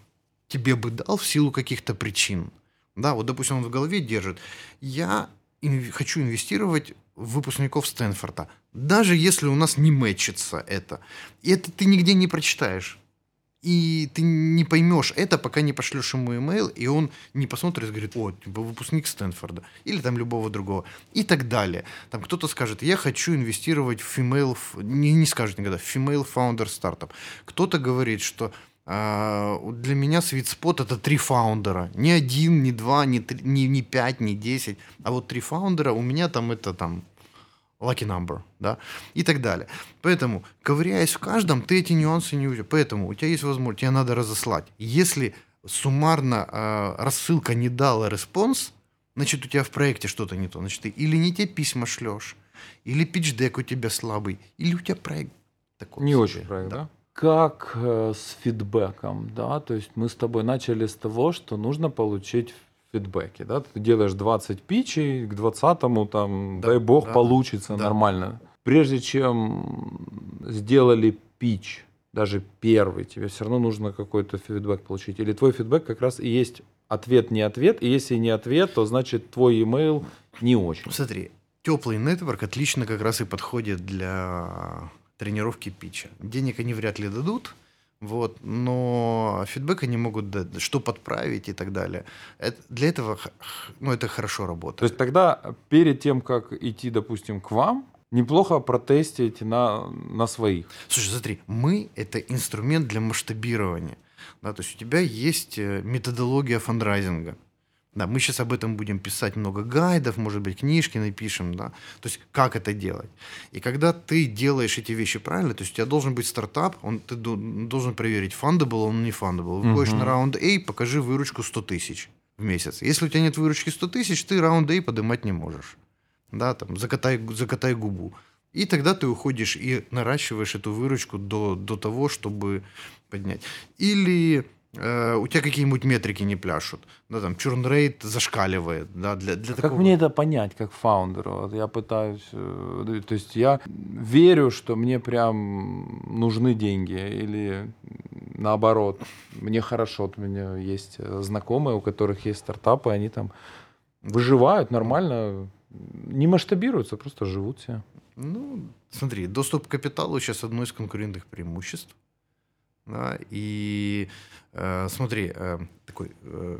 тебе бы дал в силу каких-то причин. Да, вот, допустим, он в голове держит. Я инв- хочу инвестировать в выпускников Стэнфорда, даже если у нас не мэчится это. И это ты нигде не прочитаешь и ты не поймешь это, пока не пошлешь ему имейл, и он не посмотрит и говорит, о, выпускник Стэнфорда, или там любого другого, и так далее. Там кто-то скажет, я хочу инвестировать в female, не, не скажет никогда, female founder стартап. Кто-то говорит, что а, для меня spot это три founder а. Не один, не два, не, три, не, не пять, не десять, а вот три founder а, у меня там это там lucky number, да, и так далее. Поэтому, ковыряясь в каждом, ты эти нюансы не увидишь. Поэтому у тебя есть возможность, тебе надо разослать. Если суммарно э, рассылка не дала response, значит, у тебя в проекте что-то не то. Значит, ты или не те письма шлешь, или pitch deck у тебя слабый, или у тебя проект такой. Не себе. очень проект, да? да? Как э, с фидбэком, да? То есть мы с тобой начали с того, что нужно получить фидбэке, да, ты делаешь 20 питчей, к 20-му там, да, дай бог, да, получится да. нормально. Прежде чем сделали пич, даже первый, тебе все равно нужно какой-то фидбэк получить. Или твой фидбэк как раз и есть ответ, не ответ, и если не ответ, то значит твой email не очень. Смотри, теплый нетворк отлично как раз и подходит для тренировки питча. Денег они вряд ли дадут, вот, но фидбэк они могут дать, что подправить и так далее. Это, для этого ну, это хорошо работает. То есть тогда перед тем, как идти, допустим, к вам, неплохо протестить на, на своих. Слушай, смотри, мы — это инструмент для масштабирования. Да, то есть у тебя есть э, методология фандрайзинга. Да, мы сейчас об этом будем писать много гайдов, может быть, книжки напишем, да, то есть как это делать. И когда ты делаешь эти вещи правильно, то есть у тебя должен быть стартап, он, ты должен проверить, fundable он не fundable. Выходишь uh-huh. на раунд A, покажи выручку 100 тысяч в месяц. Если у тебя нет выручки 100 тысяч, ты раунд A поднимать не можешь. Да, там, закатай, закатай губу. И тогда ты уходишь и наращиваешь эту выручку до, до того, чтобы поднять. Или Э, у тебя какие-нибудь метрики не пляшут, да, там, чурн-рейт зашкаливает, да, для, для а такого... Как мне это понять, как фаундеру? Вот я пытаюсь, э, то есть я верю, что мне прям нужны деньги, или наоборот, мне хорошо, вот у меня есть э, знакомые, у которых есть стартапы, они там выживают нормально, не масштабируются, просто живут себе. Ну, смотри, доступ к капиталу сейчас одно из конкурентных преимуществ. Да, и смотри, э, такой... Э,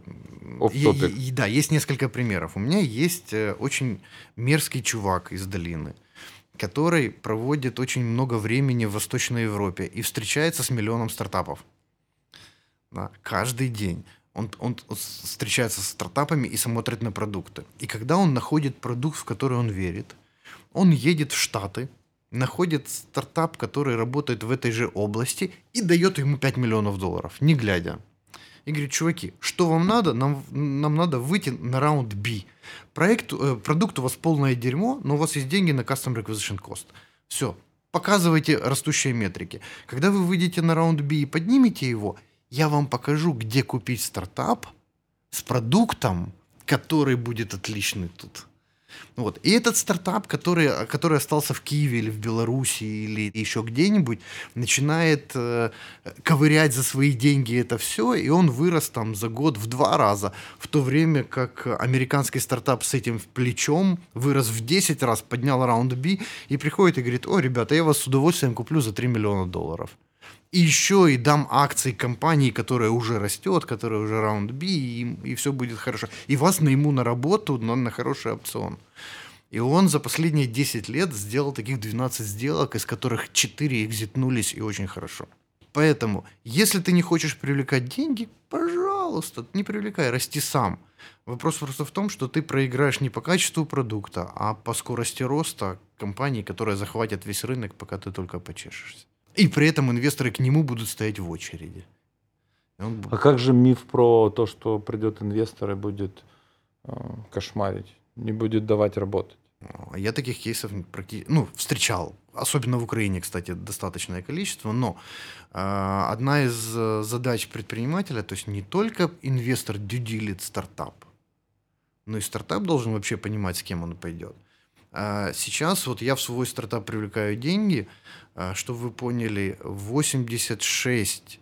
е, е, да, есть несколько примеров. У меня есть э, очень мерзкий чувак из долины, который проводит очень много времени в Восточной Европе и встречается с миллионом стартапов. Да, каждый день. Он, он встречается с стартапами и смотрит на продукты. И когда он находит продукт, в который он верит, он едет в Штаты, находит стартап, который работает в этой же области и дает ему 5 миллионов долларов, не глядя. И говорит, чуваки, что вам надо? Нам, нам надо выйти на раунд B. Проект, э, продукт у вас полное дерьмо, но у вас есть деньги на Custom Requisition Cost. Все, показывайте растущие метрики. Когда вы выйдете на раунд B и поднимете его, я вам покажу, где купить стартап с продуктом, который будет отличный тут. Вот. И этот стартап, который, который остался в Киеве или в Беларуси или еще где-нибудь, начинает э, ковырять за свои деньги это все, и он вырос там за год в два раза, в то время как американский стартап с этим плечом вырос в 10 раз, поднял раунд B и приходит и говорит, о, ребята, я вас с удовольствием куплю за 3 миллиона долларов и еще и дам акции компании, которая уже растет, которая уже раунд B, и, и все будет хорошо. И вас найму на работу, но на хороший опцион. И он за последние 10 лет сделал таких 12 сделок, из которых 4 экзитнулись и очень хорошо. Поэтому, если ты не хочешь привлекать деньги, пожалуйста, не привлекай, расти сам. Вопрос просто в том, что ты проиграешь не по качеству продукта, а по скорости роста компании, которая захватит весь рынок, пока ты только почешешься. И при этом инвесторы к нему будут стоять в очереди. Он... А как же миф про то, что придет инвестор и будет э, кошмарить, не будет давать работать? Я таких кейсов практически, ну, встречал, особенно в Украине, кстати, достаточное количество, но э, одна из э, задач предпринимателя, то есть не только инвестор дюдилит стартап, но и стартап должен вообще понимать, с кем он пойдет. А сейчас вот я в свой стартап привлекаю деньги, э, чтобы вы поняли, 86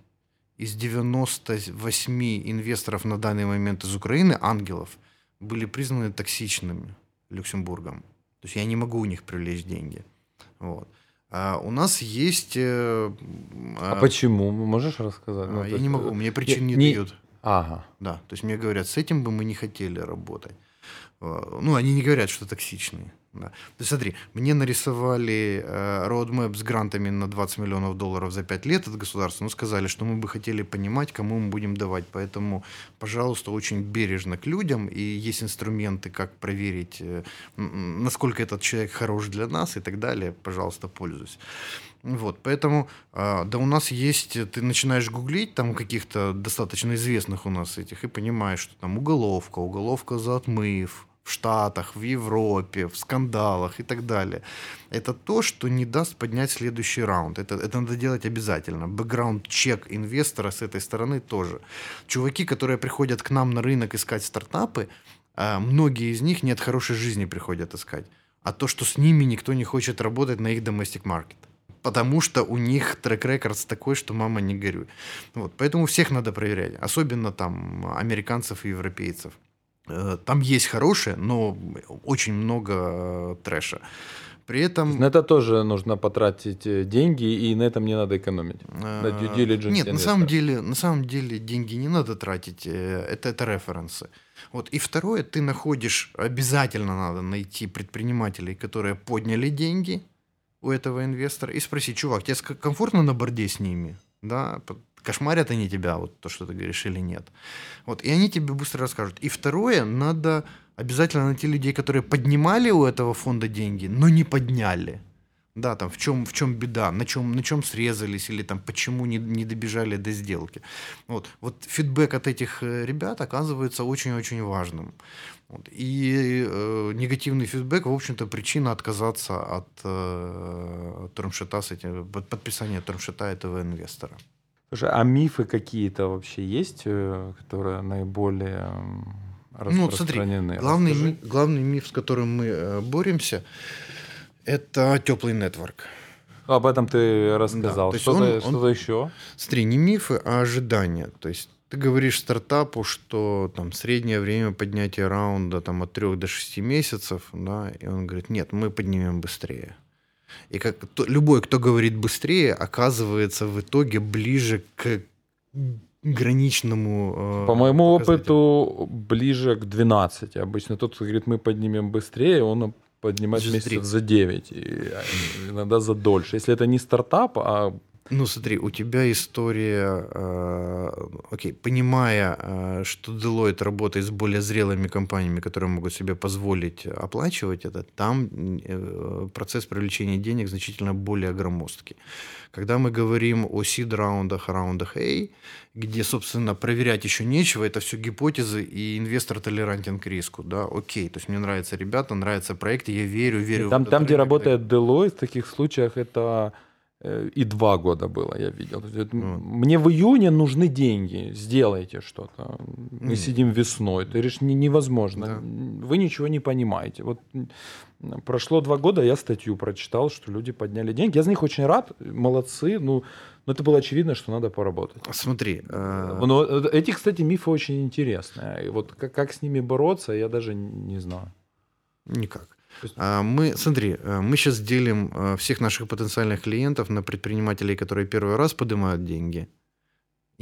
из 98 инвесторов на данный момент из Украины, ангелов, были признаны токсичными Люксембургом. То есть я не могу у них привлечь деньги. Вот. А у нас есть... Э, а, а почему? Можешь рассказать? Ну, я не могу, мне причин не, не дают. Ага. Да, то есть мне говорят, с этим бы мы не хотели работать. Э, ну, они не говорят, что токсичные. Да. Ты смотри, мне нарисовали э, с грантами на 20 миллионов долларов за 5 лет от государства, но сказали, что мы бы хотели понимать, кому мы будем давать. Поэтому, пожалуйста, очень бережно к людям, и есть инструменты, как проверить, э, насколько этот человек хорош для нас и так далее. Пожалуйста, пользуйся. Вот, поэтому, э, да у нас есть, ты начинаешь гуглить там каких-то достаточно известных у нас этих и понимаешь, что там уголовка, уголовка за отмыв, в Штатах, в Европе, в скандалах и так далее. Это то, что не даст поднять следующий раунд. Это, это надо делать обязательно. Бэкграунд-чек инвестора с этой стороны тоже. Чуваки, которые приходят к нам на рынок искать стартапы, а, многие из них не от хорошей жизни приходят искать, а то, что с ними никто не хочет работать на их domestic market потому что у них трек-рекорд такой, что мама не горюй. Вот, поэтому всех надо проверять, особенно там американцев и европейцев. Э, там есть хорошее, но очень много э, трэша. При этом... На это тоже нужно потратить э, деньги, и на этом не надо экономить. На due diligence Нет, на самом, деле, на самом деле деньги не надо тратить, это, это референсы. Вот. И второе, ты находишь, обязательно надо найти предпринимателей, которые подняли деньги у этого инвестора, и спросить, чувак, тебе комфортно на борде с ними? Да, кошмарят они тебя, вот то, что ты говоришь, или нет. Вот, и они тебе быстро расскажут. И второе, надо обязательно найти людей, которые поднимали у этого фонда деньги, но не подняли. Да, там в чем, в чем беда, на чем, на чем срезались или там почему не, не добежали до сделки. Вот, вот фидбэк от этих э, ребят оказывается очень-очень важным. Вот. И э, негативный фидбэк, в общем-то, причина отказаться от э, термшита, с этим, подписания термшита этого инвестора. Слушай, а мифы какие-то вообще есть, э, которые наиболее распространены? Ну, смотри, главный, ми, главный миф, с которым мы э, боремся, это теплый нетворк. Об этом ты рассказал. Да, что-то, он, еще? Смотри, не мифы, а ожидания. То есть ты говоришь стартапу, что там среднее время поднятия раунда там, от 3 до 6 месяцев, да, и он говорит, нет, мы поднимем быстрее. И как то, любой, кто говорит быстрее, оказывается в итоге ближе к граничному. Э, По моему опыту, ближе к 12. Обычно тот, кто говорит, мы поднимем быстрее, он поднимает месяцев за 9, и иногда за дольше. Если это не стартап, а ну, смотри, у тебя история, э, окей, понимая, э, что Deloitte работает с более зрелыми компаниями, которые могут себе позволить оплачивать это, там э, процесс привлечения денег значительно более громоздкий. Когда мы говорим о сид-раундах, раундах A, где, собственно, проверять еще нечего, это все гипотезы, и инвестор толерантен к риску, да, окей, то есть мне нравятся ребята, нравятся проекты, я верю, верю. Там, там где работает Deloitte, в таких случаях это и два года было, я видел. Mm. Мне в июне нужны деньги, сделайте что-то. Мы mm. сидим весной. Ты говоришь, не, невозможно. Да. Вы ничего не понимаете. Вот прошло два года, я статью прочитал, что люди подняли деньги. Я за них очень рад, молодцы. Ну, но это было очевидно, что надо поработать. Смотри. Э... Но э, эти, кстати, мифы очень интересные. И вот как, как с ними бороться, я даже не знаю. Никак. А, мы, смотри, э, мы сейчас делим э, всех наших потенциальных клиентов на предпринимателей, которые первый раз поднимают деньги,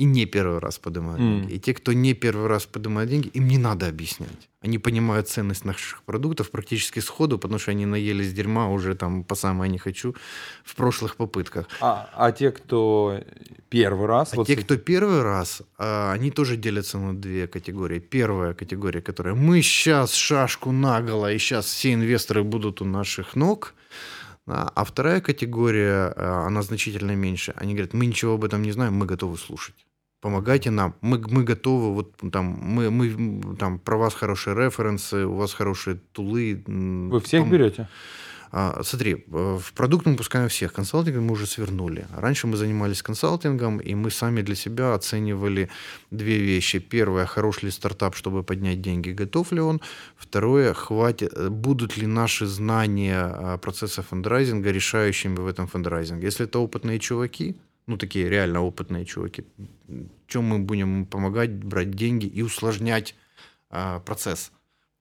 и не первый раз поднимают mm. деньги. И те, кто не первый раз поднимают деньги, им не надо объяснять. Они понимают ценность наших продуктов практически сходу, потому что они наелись дерьма уже там по самое не хочу в прошлых попытках. А, а те, кто первый раз? А вот те, кто первый раз, а, они тоже делятся на две категории. Первая категория, которая мы сейчас шашку наголо, и сейчас все инвесторы будут у наших ног? А вторая категория, э, она значительно меньше. Они говорят, мы ничего об этом не знаем, мы готовы слушать. Помогайте нам. Мы, мы готовы, вот там, мы, мы, там, про вас хорошие референсы, у вас хорошие тулы. Вы всех Пом- берете? А, смотри, э, в продукт мы пускаем всех. Консалтинг мы уже свернули. Раньше мы занимались консалтингом, и мы сами для себя оценивали две вещи. Первое, хорош ли стартап, чтобы поднять деньги, готов ли он. Второе, хватит, э, будут ли наши знания а, процесса фандрайзинга решающими в этом фандрайзинге. Если это опытные чуваки, ну, такие реально опытные чуваки, чем мы будем помогать брать деньги и усложнять а, процесс?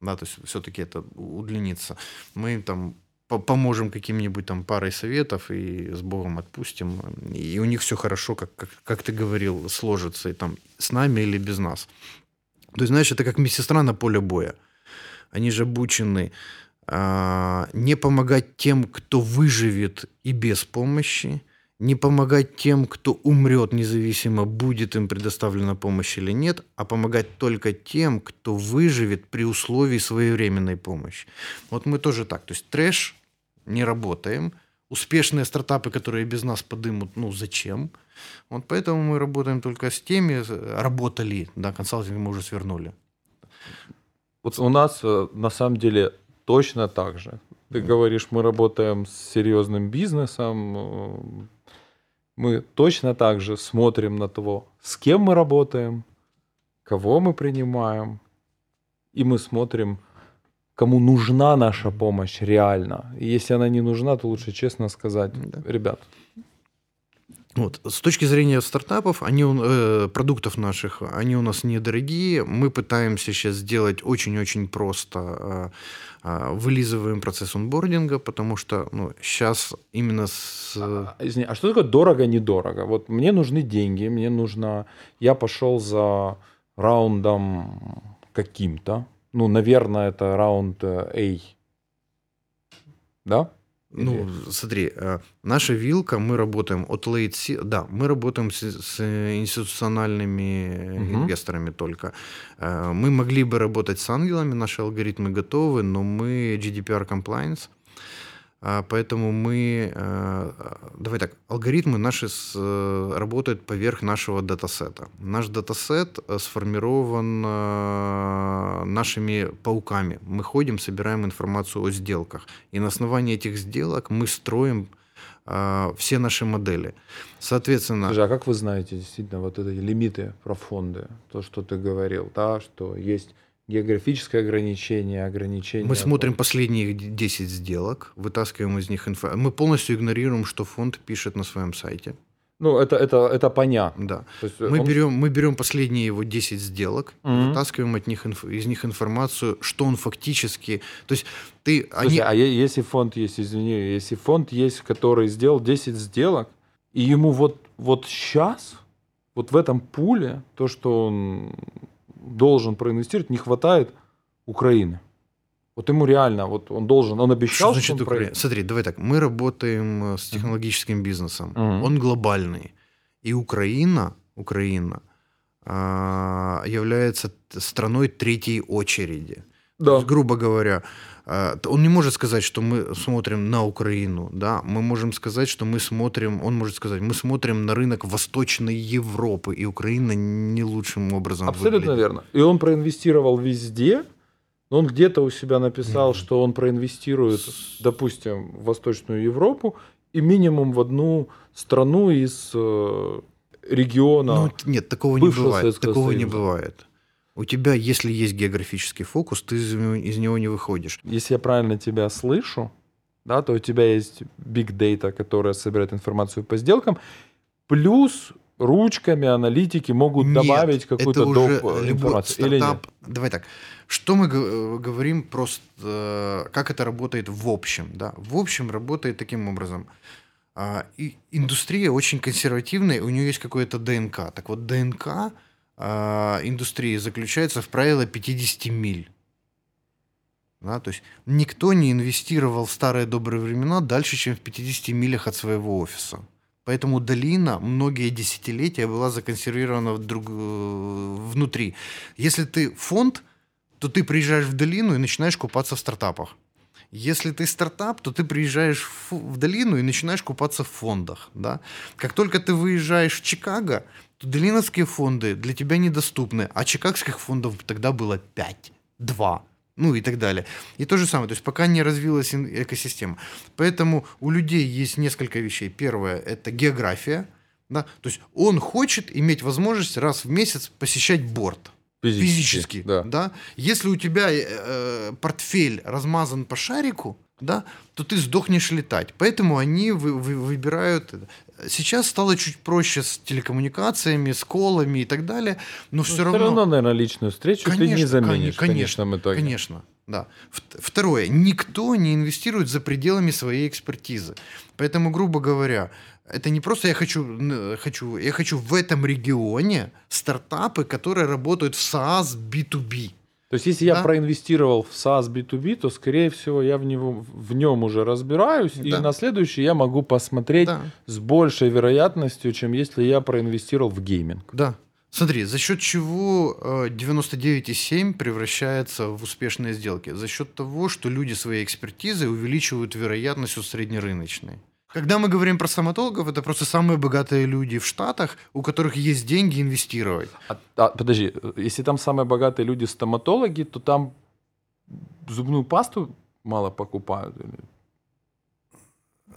Да, то есть все-таки это удлинится. Мы им там по- поможем каким-нибудь там парой советов и с Богом отпустим. И у них все хорошо, как, как, как ты говорил, сложится и там с нами или без нас. То есть, знаешь, это как медсестра на поле боя. Они же обучены а, не помогать тем, кто выживет и без помощи, не помогать тем, кто умрет, независимо, будет им предоставлена помощь или нет, а помогать только тем, кто выживет при условии своевременной помощи. Вот мы тоже так. То есть трэш не работаем. Успешные стартапы, которые без нас подымут, ну зачем? Вот поэтому мы работаем только с теми, работали, да, консалтинг мы уже свернули. Вот у нас э, на самом деле точно так же. Ты говоришь, мы работаем с серьезным бизнесом, э, мы точно так же смотрим на того, с кем мы работаем, кого мы принимаем, и мы смотрим, кому нужна наша помощь реально. И если она не нужна, то лучше честно сказать, Да. ребят, Вот. С точки зрения стартапов, они, э, продуктов наших, они у нас недорогие. Мы пытаемся сейчас сделать очень-очень просто. э, э, вылизываем процесс онбординга, потому что ну, сейчас именно с... А, извини, а что такое дорого-недорого? Вот мне нужны деньги, мне нужно... Я пошел за раундом каким-то. Ну, наверное, это раунд э, A. Да? Ну, Или- смотри, э, наша вилка, мы работаем от seed, да, мы работаем с, с институциональными Мгм. инвесторами только. Э, Мы могли бы работать с ангелами, наши алгоритмы готовы, но мы GDPR compliance, поэтому мы, э, давай так, алгоритмы наши с- э, работают поверх нашего датасета. Наш датасет э, сформирован э, нашими пауками. Мы ходим, собираем информацию о сделках. И на основании этих сделок мы строим все наши модели. Соответственно, Скажи, а как вы знаете действительно вот эти лимиты про фонды? То, что ты говорил, да, что есть географическое ограничение, ограничение... мы смотрим последние 10 сделок, вытаскиваем из них информацию. Мы полностью игнорируем, что фонд пишет на своем сайте. Ну, это, это, это понятно. Да. Есть Мы он- берем, мы берем последние его 10 сделок, Мгм. вытаскиваем от них, инф- из них информацию, что он фактически... То есть ты... Слушай, они, а если фонд есть, извини, если фонд есть, который сделал 10 сделок, и ему вот, вот сейчас, вот в этом пуле, то, что он должен проинвестировать, не хватает Украины. Вот ему реально, вот он должен, он обещал, Что что значит он Украина? Смотри, давай так. Мы работаем э, с технологическим бизнесом. Мгм. Он глобальный. И Украина, Украина а, является страной третьей очереди. Да. грубо говоря, т- он не может сказать, что мы смотрим на Украину, да, мы можем сказать, что мы смотрим, он может сказать, мы смотрим на рынок Восточной Европы, и Украина не лучшим образом Абсолютно выглядит. верно. И он проинвестировал везде, но он где-то у себя написал, Мгм. что он проинвестирует, допустим, в Восточную Европу и минимум в одну страну из э, региона. Ну, нет, такого не бывает. Такого не Союза. бывает. У тебя, если есть географический фокус, ты из него, из него не выходишь. Если я правильно тебя слышу, да, то у тебя есть big data, которая собирает информацию по сделкам, плюс ручками аналитики могут Нет, добавить какую-то доп. э, информацию. Или нет? Давай так. Что мы г- говорим просто, э, как это работает в общем? Да? В общем работает таким образом. А, и индустрия очень консервативная, у нее есть какое-то ДНК. Так вот, ДНК индустрии заключается в правило 50 миль. Да, то есть никто не инвестировал в старые добрые времена дальше, чем в 50 милях от своего офиса. Поэтому долина многие десятилетия была законсервирована друг- э, внутри. Если ты фонд, то ты приезжаешь в долину и начинаешь купаться в стартапах. Если ты стартап, то ты приезжаешь в долину и начинаешь купаться в фондах. Да? Как только ты выезжаешь в Чикаго, то долиновские фонды для тебя недоступны, а чикагских фондов тогда было 5, 2, ну и так далее. И то же самое, то есть пока не развилась экосистема. Поэтому у людей есть несколько вещей. Первое – это география. Да? То есть он хочет иметь возможность раз в месяц посещать борт. Физически, физически да. да. Если у тебя э, э, портфель размазан по шарику, да, то ты сдохнешь летать. Поэтому они вы, вы, выбирают. Сейчас стало чуть проще с телекоммуникациями, с колами и так далее, но ну, все равно. Все равно, наверное, личную встречу конечно, ты не заменишь конечно, в конечном итоге. Конечно, да. Второе. Никто не инвестирует за пределами своей экспертизы. Поэтому, грубо говоря, это не просто я хочу, хочу, я хочу в этом регионе стартапы, которые работают в SaaS B2B. То есть, если да? я проинвестировал в SaaS B2B, то, скорее всего, я в, него, в нем уже разбираюсь, да. и на следующий я могу посмотреть да. с большей вероятностью, чем если я проинвестировал в гейминг. Да. Смотри, за счет чего 99,7 э, превращается в успешные сделки? За счет того, что люди своей экспертизой увеличивают вероятность у среднерыночной. Когда мы говорим про стоматологов, это просто самые богатые люди в Штатах, у которых есть деньги инвестировать. А, а, подожди, если там самые богатые люди стоматологи, то там зубную пасту мало покупают? Или?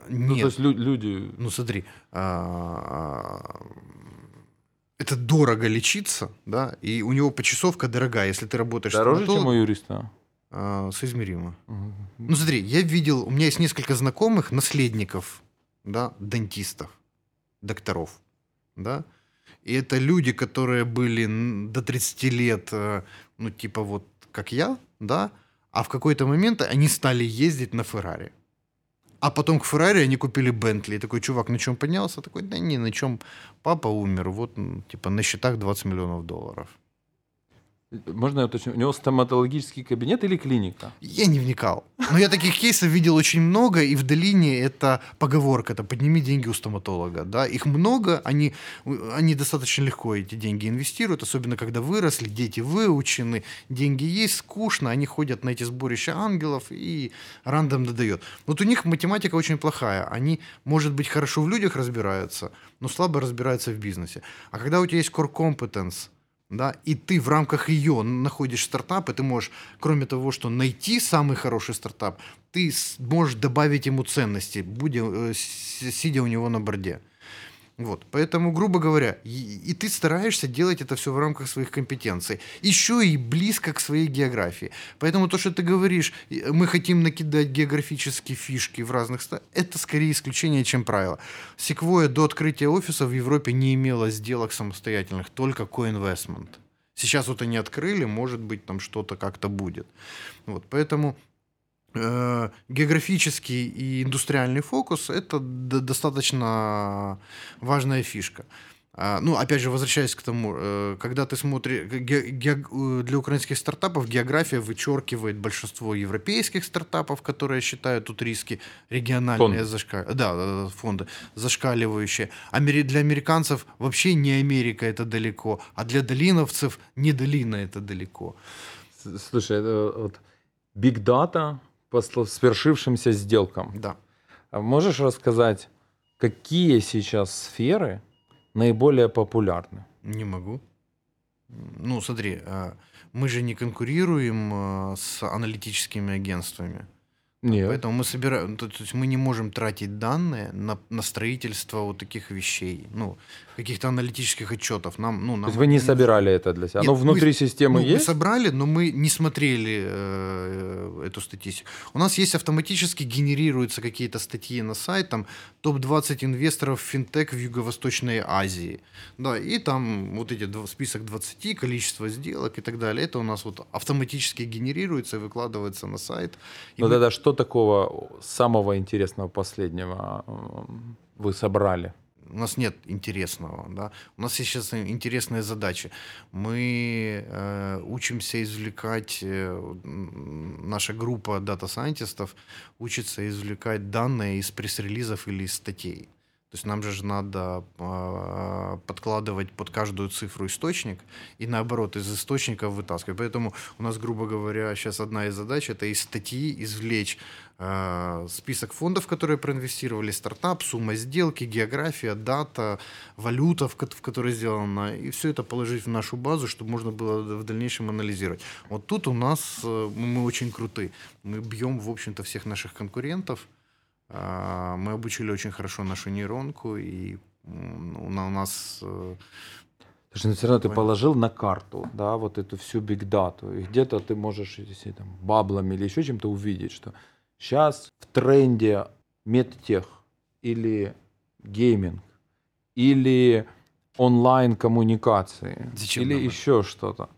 Нет. Ну, то есть лю- люди... Ну, смотри, а, это дорого лечиться, да, и у него почасовка дорогая, если ты работаешь Дороже, чем у юриста? А, соизмеримо. Угу. Ну смотри, я видел, у меня есть несколько знакомых наследников, да, дантистов, докторов, да, и это люди, которые были до 30 лет, э, ну типа вот как я, да, а в какой-то момент они стали ездить на Феррари. А потом к Феррари они купили Бентли. И такой чувак на чем поднялся? Такой, да не, на чем папа умер. Вот, типа, на счетах 20 миллионов долларов. Можно я уточню? У него стоматологический кабинет или клиника? Я не вникал. Но я таких кейсов видел очень много, и в долине это поговорка, это подними деньги у стоматолога. Да? Их много, они, они достаточно легко эти деньги инвестируют, особенно когда выросли, дети выучены, деньги есть, скучно, они ходят на эти сборища ангелов, и рандом додает. Вот у них математика очень плохая. Они, может быть, хорошо в людях разбираются, но слабо разбираются в бизнесе. А когда у тебя есть core competence – да, и ты в рамках ее находишь стартап, и ты можешь, кроме того, что найти самый хороший стартап, ты можешь добавить ему ценности, будя, э, сидя у него на борде. Вот. Поэтому, грубо говоря, и, и ты стараешься делать это все в рамках своих компетенций. Еще и близко к своей географии. Поэтому то, что ты говоришь, мы хотим накидать географические фишки в разных странах, это скорее исключение, чем правило. Секвоя до открытия офиса в Европе не имела сделок самостоятельных, только co-investment. Сейчас вот они открыли, может быть, там что-то как-то будет. Вот, поэтому Э, географический и индустриальный фокус – это достаточно важная фишка. А, ну, опять же, возвращаясь к тому, э, когда ты смотришь, э, для украинских стартапов география вычеркивает большинство европейских стартапов, которые считают тут риски региональные, зашка... да, фонды зашкаливающие. Для американцев вообще не Америка это далеко, а для долиновцев не долина это далеко. Слушай, это вот Big Data по свершившимся сделкам. Да. А можешь рассказать, какие сейчас сферы наиболее популярны? Не могу. Ну, смотри, а, мы же не конкурируем а, с аналитическими агентствами. Нет. Поэтому мы собираем, то, то есть мы не можем тратить данные на, на строительство вот таких вещей, ну, каких-то аналитических отчетов. Нам, ну, нам, то есть вы не собирали это для себя? Нет, Оно внутри мы, системы ну, есть? Мы собрали, но мы не смотрели э, эту статистику. У нас есть автоматически генерируются какие-то статьи на сайт, там топ-20 инвесторов финтех в Юго-Восточной Азии. Да, и там вот эти список 20, количество сделок и так далее. Это у нас вот автоматически генерируется и выкладывается на сайт. Ну мы... тогда что такого самого интересного последнего вы собрали? У нас нет интересного, да. У нас сейчас интересные задачи. Мы э, учимся извлекать, э, наша группа дата-сайентистов учится извлекать данные из пресс-релизов или из статей. То есть нам же надо э, подкладывать под каждую цифру источник и наоборот из источников вытаскивать. Поэтому у нас, грубо говоря, сейчас одна из задач это из статьи извлечь э, список фондов, которые проинвестировали, стартап, сумма сделки, география, дата, валюта, в, в которой сделана, и все это положить в нашу базу, чтобы можно было в дальнейшем анализировать. Вот тут у нас э, мы очень круты. Мы бьем, в общем-то, всех наших конкурентов. А, мы обучили очень хорошо нашу нейронку, и у нас... Э, Слушай, но все равно ты положил на карту, да, вот эту всю бигдату, и где-то ты можешь, если там баблами или еще чем-то увидеть, что сейчас в тренде медтех или гейминг или онлайн коммуникации Зачем или еще что-то.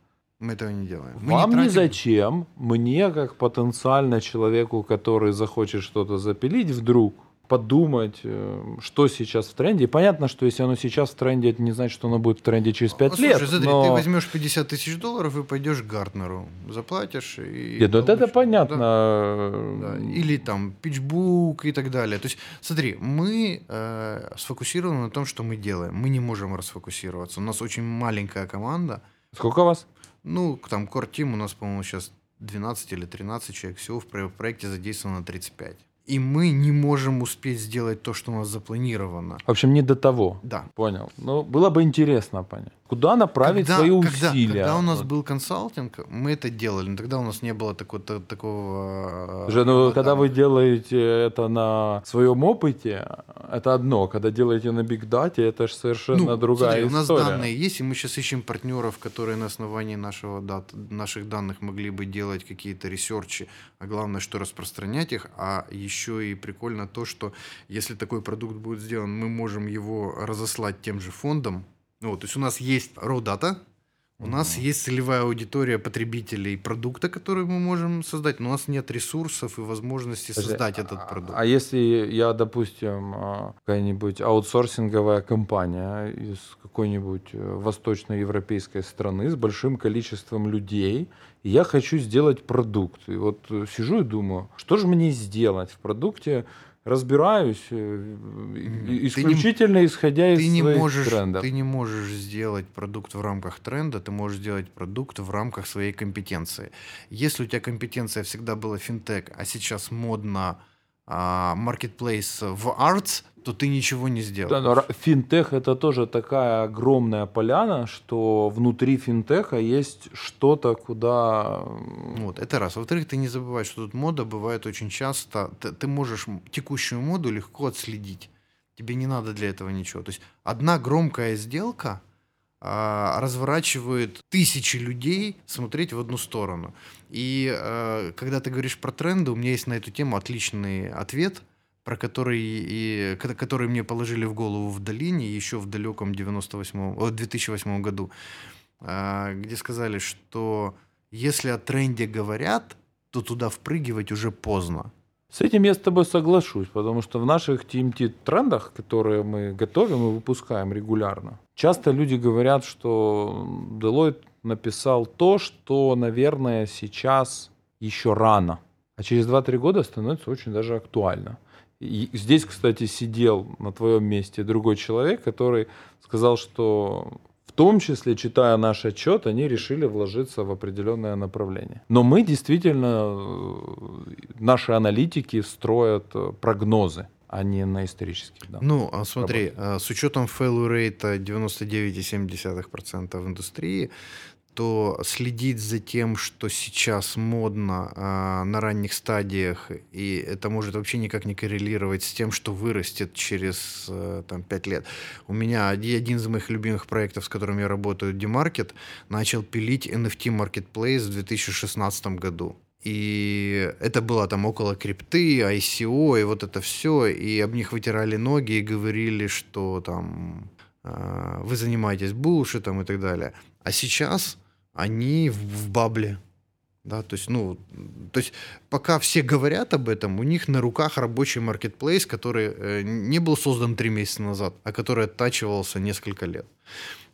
Мы этого не делаем. Мы Вам не, тратим... зачем, мне как потенциально человеку, который захочет что-то запилить вдруг, подумать, э, что сейчас в тренде. И понятно, что если оно сейчас в тренде, это не значит, что оно будет в тренде через 5 ну, лет. Слушай, смотри, но... ты возьмешь 50 тысяч долларов и пойдешь к Гартнеру, заплатишь. И Нет, ну это понятно. Да. Да. Или там питчбук и так далее. То есть, смотри, мы э, сфокусированы на том, что мы делаем. Мы не можем расфокусироваться. У нас очень маленькая команда. Сколько у вас? Ну, там Core Team у нас, по-моему, сейчас 12 или 13 человек. Всего в проекте задействовано 35 и мы не можем успеть сделать то, что у нас запланировано. В общем, не до того. Да. Понял. Ну, было бы интересно понять. Куда направить когда, свои когда, усилия? Когда у нас вот. был консалтинг, мы это делали, но тогда у нас не было такого... такого Уже, ну, когда вы делаете это на своем опыте, это одно. Когда делаете на Big Data, это же совершенно ну, другая смотри, история. у нас данные есть, и мы сейчас ищем партнеров, которые на основании нашего дат, наших данных могли бы делать какие-то ресерчи, а главное, что распространять их. А еще и прикольно то, что если такой продукт будет сделан, мы можем его разослать тем же фондам, ну, то есть у нас есть raw data, у нас есть целевая аудитория потребителей продукта, который мы можем создать, но у нас нет ресурсов и возможности Подожди, создать этот а, продукт. А если я, допустим, а, какая-нибудь аутсорсинговая компания из какой-нибудь э, восточноевропейской страны с большим количеством людей, и я хочу сделать продукт. И вот э, сижу и думаю, что же мне сделать в продукте, разбираюсь э, исключительно не, исходя из ты не можешь, трендов. Ты не можешь сделать продукт в рамках тренда, ты можешь сделать продукт в рамках своей компетенции. Если у тебя компетенция всегда была финтех, а сейчас модно marketplace в arts, то ты ничего не сделал. Да, но финтех это тоже такая огромная поляна, что внутри финтеха есть что-то, куда... Вот, это раз. Во-вторых, ты не забывай, что тут мода бывает очень часто. Ты, ты можешь текущую моду легко отследить. Тебе не надо для этого ничего. То есть одна громкая сделка а, разворачивает тысячи людей смотреть в одну сторону. И а, когда ты говоришь про тренды, у меня есть на эту тему отличный ответ – про который, и, который мне положили в голову в долине еще в далеком 98, 2008 году, а, где сказали, что если о тренде говорят, то туда впрыгивать уже поздно. С этим я с тобой соглашусь, потому что в наших TMT трендах, которые мы готовим и выпускаем регулярно, часто люди говорят, что Deloitte написал то, что, наверное, сейчас еще рано, а через 2-3 года становится очень даже актуально. И здесь, кстати, сидел на твоем месте другой человек, который сказал, что том числе, читая наш отчет, они решили вложиться в определенное направление. Но мы действительно, э, наши аналитики строят э, прогнозы а не на исторических данных. Ну, а смотри, работать. с учетом failure rate 99,7% в индустрии, то следить за тем, что сейчас модно а, на ранних стадиях, и это может вообще никак не коррелировать с тем, что вырастет через а, там, 5 лет. У меня один из моих любимых проектов, с которым я работаю, Demarket, начал пилить NFT Marketplace в 2016 году. И это было там около крипты, ICO и вот это все. И об них вытирали ноги и говорили, что там э, вы занимаетесь булшитом и так далее. А сейчас они в, в бабле. Да, то есть, ну, то есть, пока все говорят об этом, у них на руках рабочий маркетплейс, который э, не был создан три месяца назад, а который оттачивался несколько лет.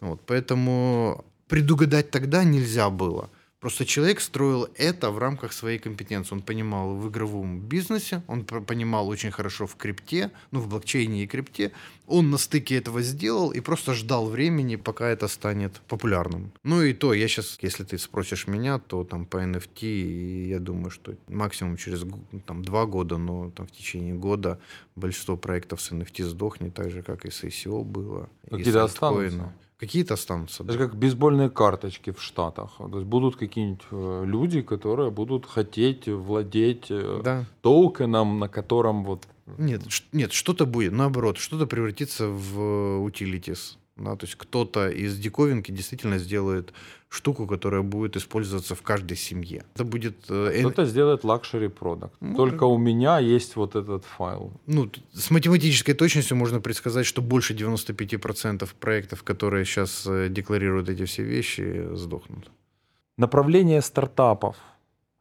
Вот, поэтому предугадать тогда нельзя было. Просто человек строил это в рамках своей компетенции. Он понимал в игровом бизнесе, он понимал очень хорошо в крипте, ну, в блокчейне и крипте. Он на стыке этого сделал и просто ждал времени, пока это станет популярным. Ну и то, я сейчас, если ты спросишь меня, то там по NFT, я думаю, что максимум через там, два года, но там в течение года большинство проектов с NFT сдохнет, так же, как и с ICO было. Какие-то останутся. Какие-то останутся. Это да. как бейсбольные карточки в Штатах. То есть будут какие-нибудь э, люди, которые будут хотеть владеть э, да. токеном, на котором вот... Нет, нет, что-то будет, наоборот, что-то превратится в utilities. Да, то есть кто-то из диковинки действительно сделает штуку, которая будет использоваться в каждой семье. Это будет... Э, кто-то сделает luxury продукт. Ну, Только у меня есть вот этот файл. Ну, с математической точностью можно предсказать, что больше 95% проектов, которые сейчас э, декларируют эти все вещи, сдохнут. Направление стартапов.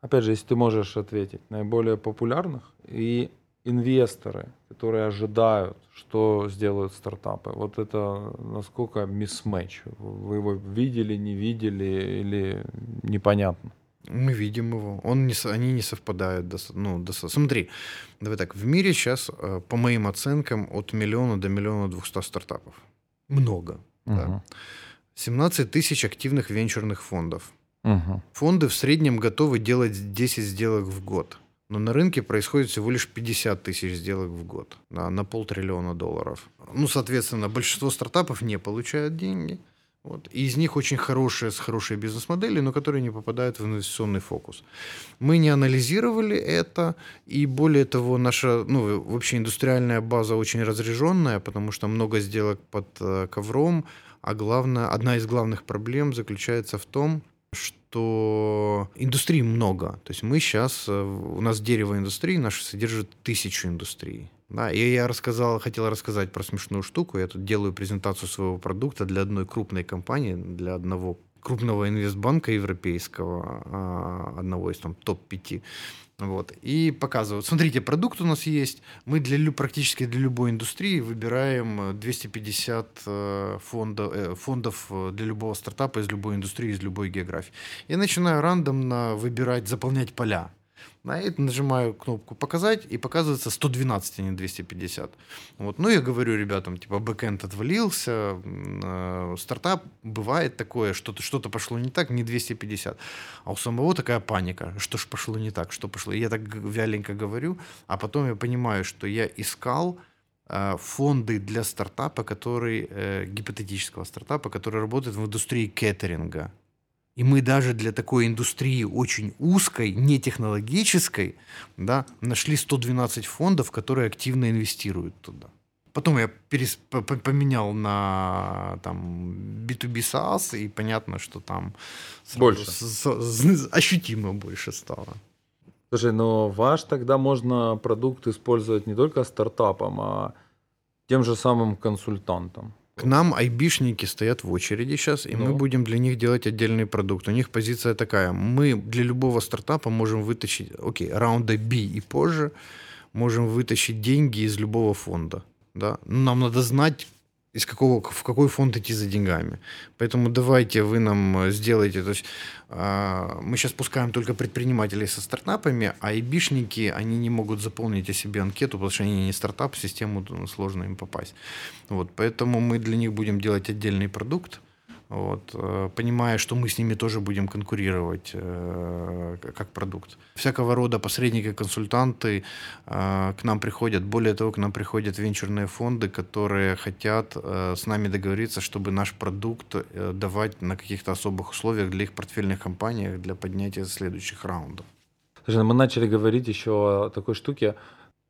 Опять же, если ты можешь ответить, наиболее популярных и инвесторы, которые ожидают, что сделают стартапы. Вот это насколько мисс-матч? Вы его видели, не видели или непонятно? Мы видим его. Он не, они не совпадают. Ну, до, смотри, давай так. В мире сейчас, э, по моим оценкам, от миллиона до миллиона двухсот стартапов. Много. Угу. Да. 17 тысяч активных венчурных фондов. Угу. Фонды в среднем готовы делать 10 сделок в год. Но на рынке происходит всего лишь 50 тысяч сделок в год да, на полтриллиона долларов. Ну, соответственно, большинство стартапов не получают деньги. Вот. И из них очень хорошие, с хорошей бизнес-модели, но которые не попадают в инвестиционный фокус. Мы не анализировали это, и более того, наша ну, вообще индустриальная база очень разряженная, потому что много сделок под э, ковром, а главное, одна из главных проблем заключается в том, что индустрий много. То есть мы сейчас, э, у нас дерево индустрии наше содержит тысячу индустрий. Да, и я рассказал, хотел рассказать про смешную штуку. Я тут делаю презентацию своего продукта для одной крупной компании, для одного крупного инвестбанка европейского, а, одного из там топ-5. Вот. И показывают, смотрите, продукт у нас есть, мы для, практически для любой индустрии выбираем 250 э, э, фондов, э, фондов для любого стартапа из любой индустрии, из любой географии. Я начинаю рандомно выбирать, заполнять поля. На это нажимаю кнопку «Показать», и показывается 112, а не 250. Вот. Ну, я говорю ребятам, типа, бэкэнд отвалился, э, стартап, бывает такое, что-то что пошло не так, не 250. А у самого такая паника, что ж пошло не так, что пошло. Я так вяленько говорю, а потом я понимаю, что я искал э, фонды для стартапа, который, э, гипотетического стартапа, который работает в индустрии кеттеринга. И мы даже для такой индустрии очень узкой, не технологической, да, нашли 112 фондов, которые активно инвестируют туда. Потом я перес, поменял на там, B2B SaaS, и понятно, что там больше. С, с, ощутимо больше стало. Слушай, но ваш тогда можно продукт использовать не только стартапом, а тем же самым консультантом. К нам айбишники стоят в очереди сейчас, и ну. мы будем для них делать отдельный продукт. У них позиция такая. Мы для любого стартапа можем вытащить, окей, раунда B и позже, можем вытащить деньги из любого фонда. Да? Нам надо знать, из какого, в какой фонд идти за деньгами. Поэтому давайте вы нам э, сделаете. То есть э, мы сейчас пускаем только предпринимателей со стартапами, а ибишники, они не могут заполнить о себе анкету, потому что они не стартап, в систему сложно им попасть. Вот, поэтому мы для них будем делать отдельный продукт, вот, э, понимая, что мы с ними тоже будем конкурировать э, как продукт. Всякого рода посредники, консультанты э, к нам приходят. Более того, к нам приходят венчурные фонды, которые хотят с нами договориться, чтобы наш продукт давать на каких-то особых условиях для их портфельных компаний для поднятия следующих раундов. Слушай, мы начали говорить еще о такой штуке.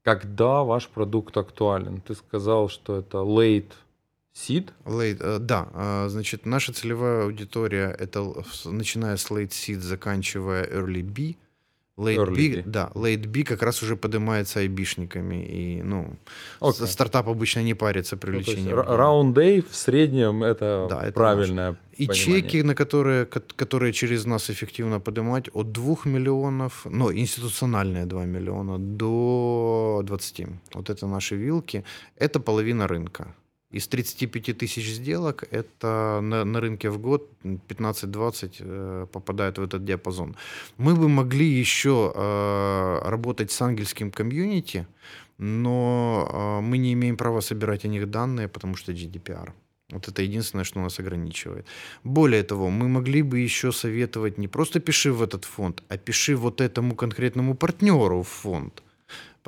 Когда ваш продукт актуален? Ты сказал, что это late Seed? Late, э, да, э, значит, наша целевая аудитория это начиная с late seed, заканчивая early B. Late early B, B, да, late B как раз уже поднимается айбишниками. И, ну, okay. стартап обычно не парится привлечением. Ну, раунд A в среднем это, да, это правильное наш. И понимание. чеки, на которые, которые через нас эффективно поднимать, от 2 миллионов, ну, институциональные 2 миллиона, до 20. Вот это наши вилки. Это половина рынка. Из 35 тысяч сделок это на, на рынке в год 15-20 э, попадает в этот диапазон. Мы бы могли еще э, работать с ангельским комьюнити, но э, мы не имеем права собирать о них данные, потому что GDPR. Вот это единственное, что нас ограничивает. Более того, мы могли бы еще советовать не просто пиши в этот фонд, а пиши вот этому конкретному партнеру в фонд.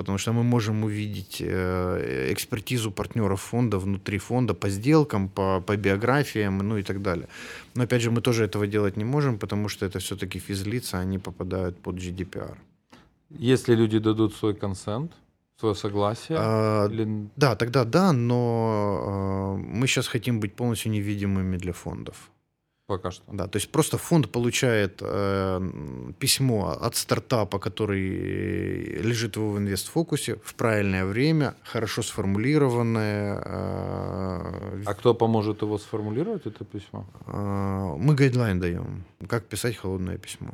Потому что мы можем увидеть э, экспертизу партнеров фонда внутри фонда по сделкам, по, по биографиям, ну и так далее. Но опять же, мы тоже этого делать не можем, потому что это все-таки физлица, они попадают под GDPR. Если люди дадут свой консент, свое согласие? А, или... Да, тогда да, но э, мы сейчас хотим быть полностью невидимыми для фондов. Пока что. Да, то есть просто фонд получает э, письмо от стартапа, который лежит в инвестфокусе в правильное время, хорошо сформулированное. Э, а кто поможет его сформулировать, это письмо? Э, мы гайдлайн даем, как писать холодное письмо.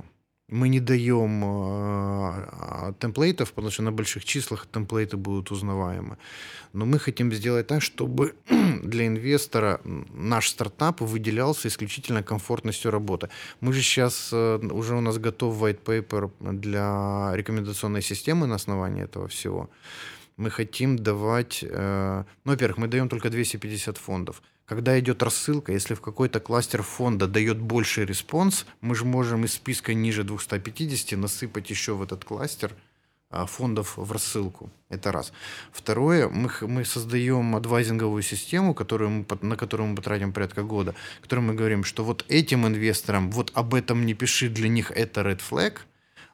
Мы не даем э, темплейтов, потому что на больших числах темплейты будут узнаваемы. Но мы хотим сделать так, чтобы для инвестора наш стартап выделялся исключительно комфортностью работы. Мы же сейчас, э, уже у нас готов white paper для рекомендационной системы на основании этого всего. Мы хотим давать, э, ну, во-первых, мы даем только 250 фондов – когда идет рассылка, если в какой-то кластер фонда дает больший response, мы же можем из списка ниже 250 насыпать еще в этот кластер а, фондов в рассылку. Это раз. Второе, мы, мы создаем адвайзинговую систему, которую мы, на которую мы потратим порядка года, в которой мы говорим, что вот этим инвесторам вот об этом не пиши, для них это red flag,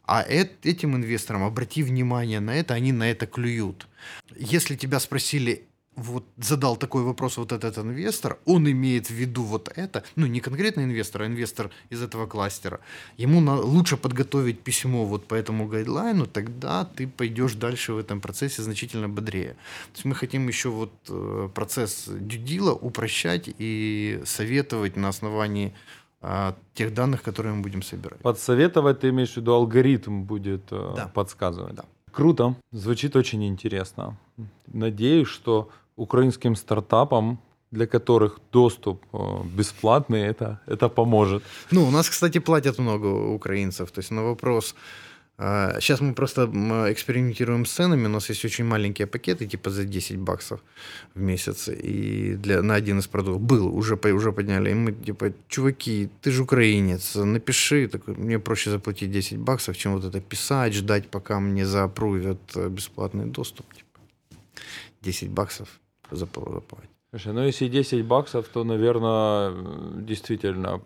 а этим инвесторам обрати внимание на это, они на это клюют. Если тебя спросили, вот задал такой вопрос вот этот инвестор, он имеет в виду вот это, ну не конкретно инвестор, а инвестор из этого кластера, ему на, лучше подготовить письмо вот по этому гайдлайну, тогда ты пойдешь дальше в этом процессе значительно бодрее. То есть мы хотим еще вот э, процесс дюдила упрощать и советовать на основании а, тех данных, которые мы будем собирать. Подсоветовать ты имеешь в виду алгоритм будет э, да. подсказывать? Да. Круто, звучит очень интересно. Надеюсь, что украинским стартапам, для которых доступ э, бесплатный, это, это поможет. Ну, у нас, кстати, платят много украинцев. То есть на вопрос... Сейчас мы просто экспериментируем с ценами. У нас есть очень маленькие пакеты, типа за 10 баксов в месяц. И для, на один из продуктов был, уже, уже подняли. И мы типа, чуваки, ты же украинец, напиши. Так, мне проще заплатить 10 баксов, чем вот это писать, ждать, пока мне заапрувят э, бесплатный доступ. Типа. 10 баксов заплатить. Слушай, ну если 10 баксов, то, наверное, действительно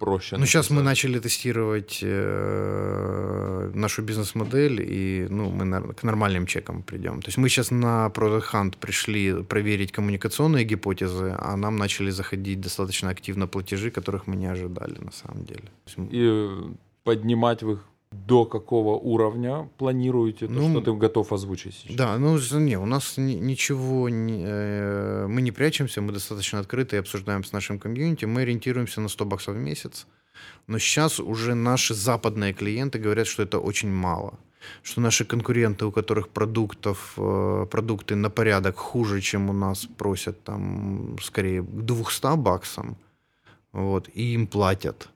проще. Ну, сейчас мы начали тестировать э, нашу бизнес-модель, и ну, мы на, к нормальным чекам придем. То есть мы сейчас на Product Hunt пришли проверить коммуникационные гипотезы, а нам начали заходить достаточно активно платежи, которых мы не ожидали на самом деле. И поднимать в их до какого уровня планируете, то, ну, что ты готов озвучить сейчас? Да, ну не, у нас ничего, не, э, мы не прячемся, мы достаточно открыты и обсуждаем с нашим комьюнити, мы ориентируемся на 100 баксов в месяц, но сейчас уже наши западные клиенты говорят, что это очень мало, что наши конкуренты, у которых продуктов, э, продукты на порядок хуже, чем у нас, просят там скорее к 200 баксам, вот, и им платят.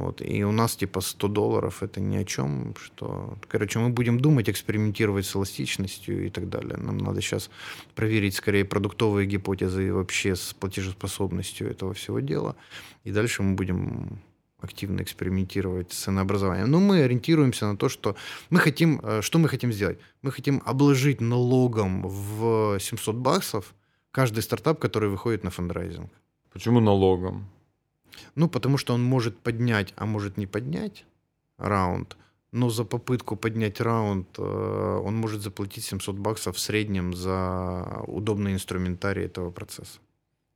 Вот. И у нас типа 100 долларов это ни о чем, что... Короче, мы будем думать, экспериментировать с эластичностью и так далее. Нам надо сейчас проверить скорее продуктовые гипотезы и вообще с платежеспособностью этого всего дела. И дальше мы будем активно экспериментировать с ценообразованием. Но мы ориентируемся на то, что мы хотим, э, что мы хотим сделать? Мы хотим обложить налогом в 700 баксов каждый стартап, который выходит на фандрайзинг. Почему налогом? Ну, потому что он может поднять, а может не поднять раунд, но за попытку поднять раунд э, он может заплатить 700 баксов в среднем за удобный инструментарий этого процесса.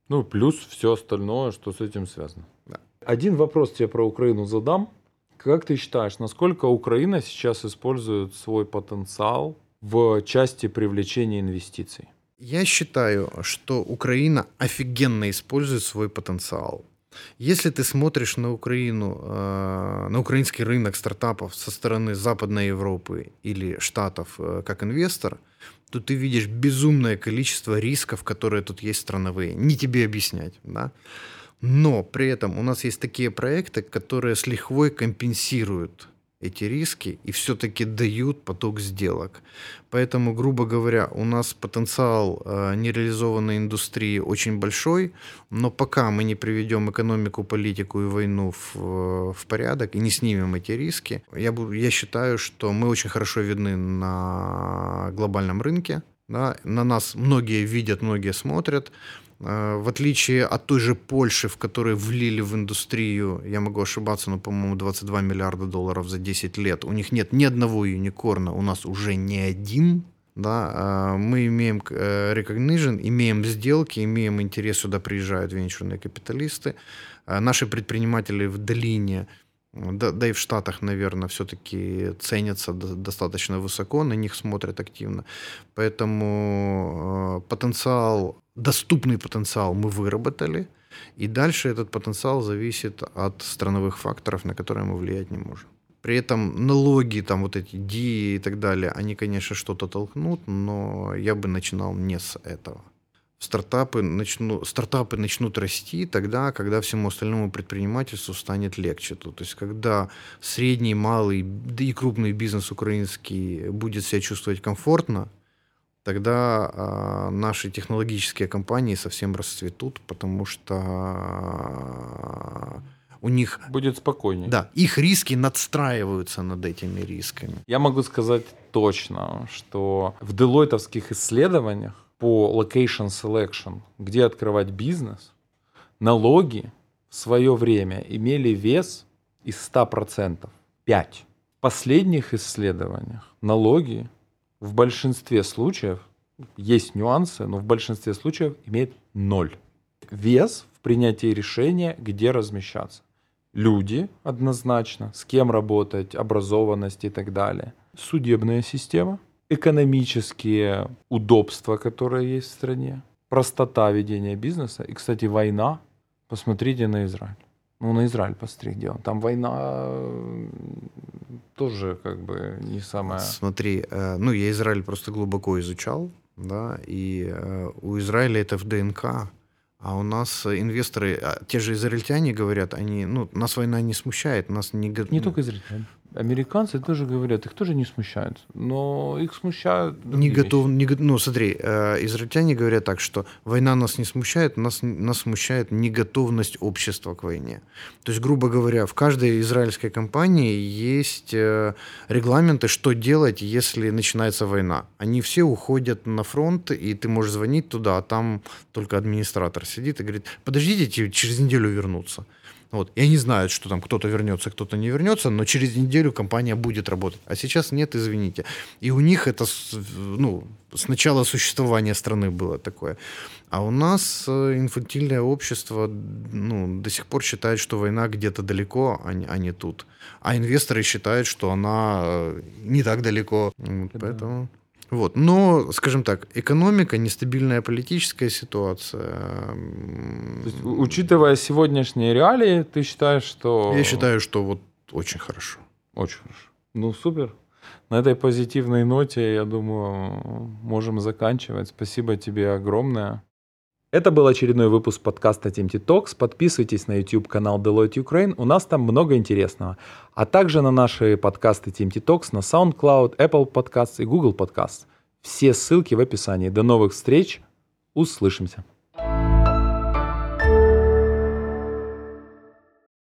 Ну, плюс все остальное, что с этим связано. Да. Один вопрос тебе про Украину задам. Как ты считаешь, насколько Украина сейчас использует свой потенциал в части привлечения инвестиций? Я считаю, что Украина офигенно использует свой потенциал. Если ты смотришь на Украину, э, на украинский рынок стартапов со стороны Западной Европы или Штатов э, как инвестор, то ты видишь безумное количество рисков, которые тут есть страновые. Не тебе объяснять, да? Но при этом у нас есть такие проекты, которые с лихвой компенсируют эти риски и все-таки дают поток сделок. Поэтому, грубо говоря, у нас потенциал э, нереализованной индустрии очень большой, но пока мы не приведем экономику, политику и войну в, в порядок и не снимем эти риски, я, я считаю, что мы очень хорошо видны на глобальном рынке. Да? На нас многие видят, многие смотрят. Э, в отличие от той же Польши, в которой влили в индустрию, я могу ошибаться, но, по-моему, 22 миллиарда долларов за 10 лет, у них нет ни одного юникорна, у нас уже не один, да, а мы имеем э, recognition, имеем сделки, имеем интерес, сюда приезжают венчурные капиталисты. Э, наши предприниматели в долине, да, да и в Штатах, наверное, все-таки ценятся достаточно высоко, на них смотрят активно. Поэтому потенциал доступный потенциал мы выработали, и дальше этот потенциал зависит от страновых факторов, на которые мы влиять не можем. При этом налоги, там вот эти ДИ и так далее, они, конечно, что-то толкнут, но я бы начинал не с этого. Стартапы, начну, стартапы начнут расти тогда, когда всему остальному предпринимательству станет легче. То есть, когда средний, малый, да и крупный бизнес украинский будет себя чувствовать комфортно, тогда э, наши технологические компании совсем расцветут, потому что у них... Будет спокойнее. Да, их риски надстраиваются над этими рисками. Я могу сказать точно, что в делойтовских исследованиях по location selection, где открывать бизнес, налоги в свое время имели вес из 100%. 5. В последних исследованиях налоги в большинстве случаев, есть нюансы, но в большинстве случаев имеет ноль. Вес в принятии решения, где размещаться. Люди однозначно, с кем работать, образованность и так далее. Судебная система, экономические удобства, которые есть в стране, простота ведения бизнеса. И, кстати, война. Посмотрите на Израиль. Ну, на Израиль посмотри, где он. Там война тоже как бы не самое... Смотри, э, ну я Израиль просто глубоко изучал, да, и э, у Израиля это в ДНК, а у нас инвесторы, а те же израильтяне говорят, они, ну, нас война не смущает, нас не... Не только израильтяне. Американцы тоже говорят, их тоже не смущают, но их смущают не готов, не, Ну, смотри, э, израильтяне говорят так, что война нас не смущает, нас, нас смущает неготовность общества к войне. То есть, грубо говоря, в каждой израильской компании есть э, регламенты, что делать, если начинается война. Они все уходят на фронт, и ты можешь звонить туда, а там только администратор сидит и говорит, подождите, через неделю вернуться. Вот. И они знают, что там кто-то вернется, кто-то не вернется, но через неделю компания будет работать. А сейчас нет, извините. И у них это ну, с начала существования страны было такое. А у нас э, инфантильное общество ну, до сих пор считает, что война где-то далеко, а не, а не тут. А инвесторы считают, что она э, не так далеко. Вот, поэтому... Вот. Но, скажем так, экономика, нестабильная политическая ситуация. То есть, учитывая сегодняшние реалии, ты считаешь, что... Я считаю, что вот очень хорошо. Очень хорошо. Ну, супер. На этой позитивной ноте, я думаю, можем заканчивать. Спасибо тебе огромное. Это был очередной выпуск подкаста TMT Talks. Подписывайтесь на YouTube канал Deloitte Ukraine, у нас там много интересного. А также на наши подкасты TMT Talks на SoundCloud, Apple Podcasts и Google Podcasts. Все ссылки в описании. До новых встреч, услышимся.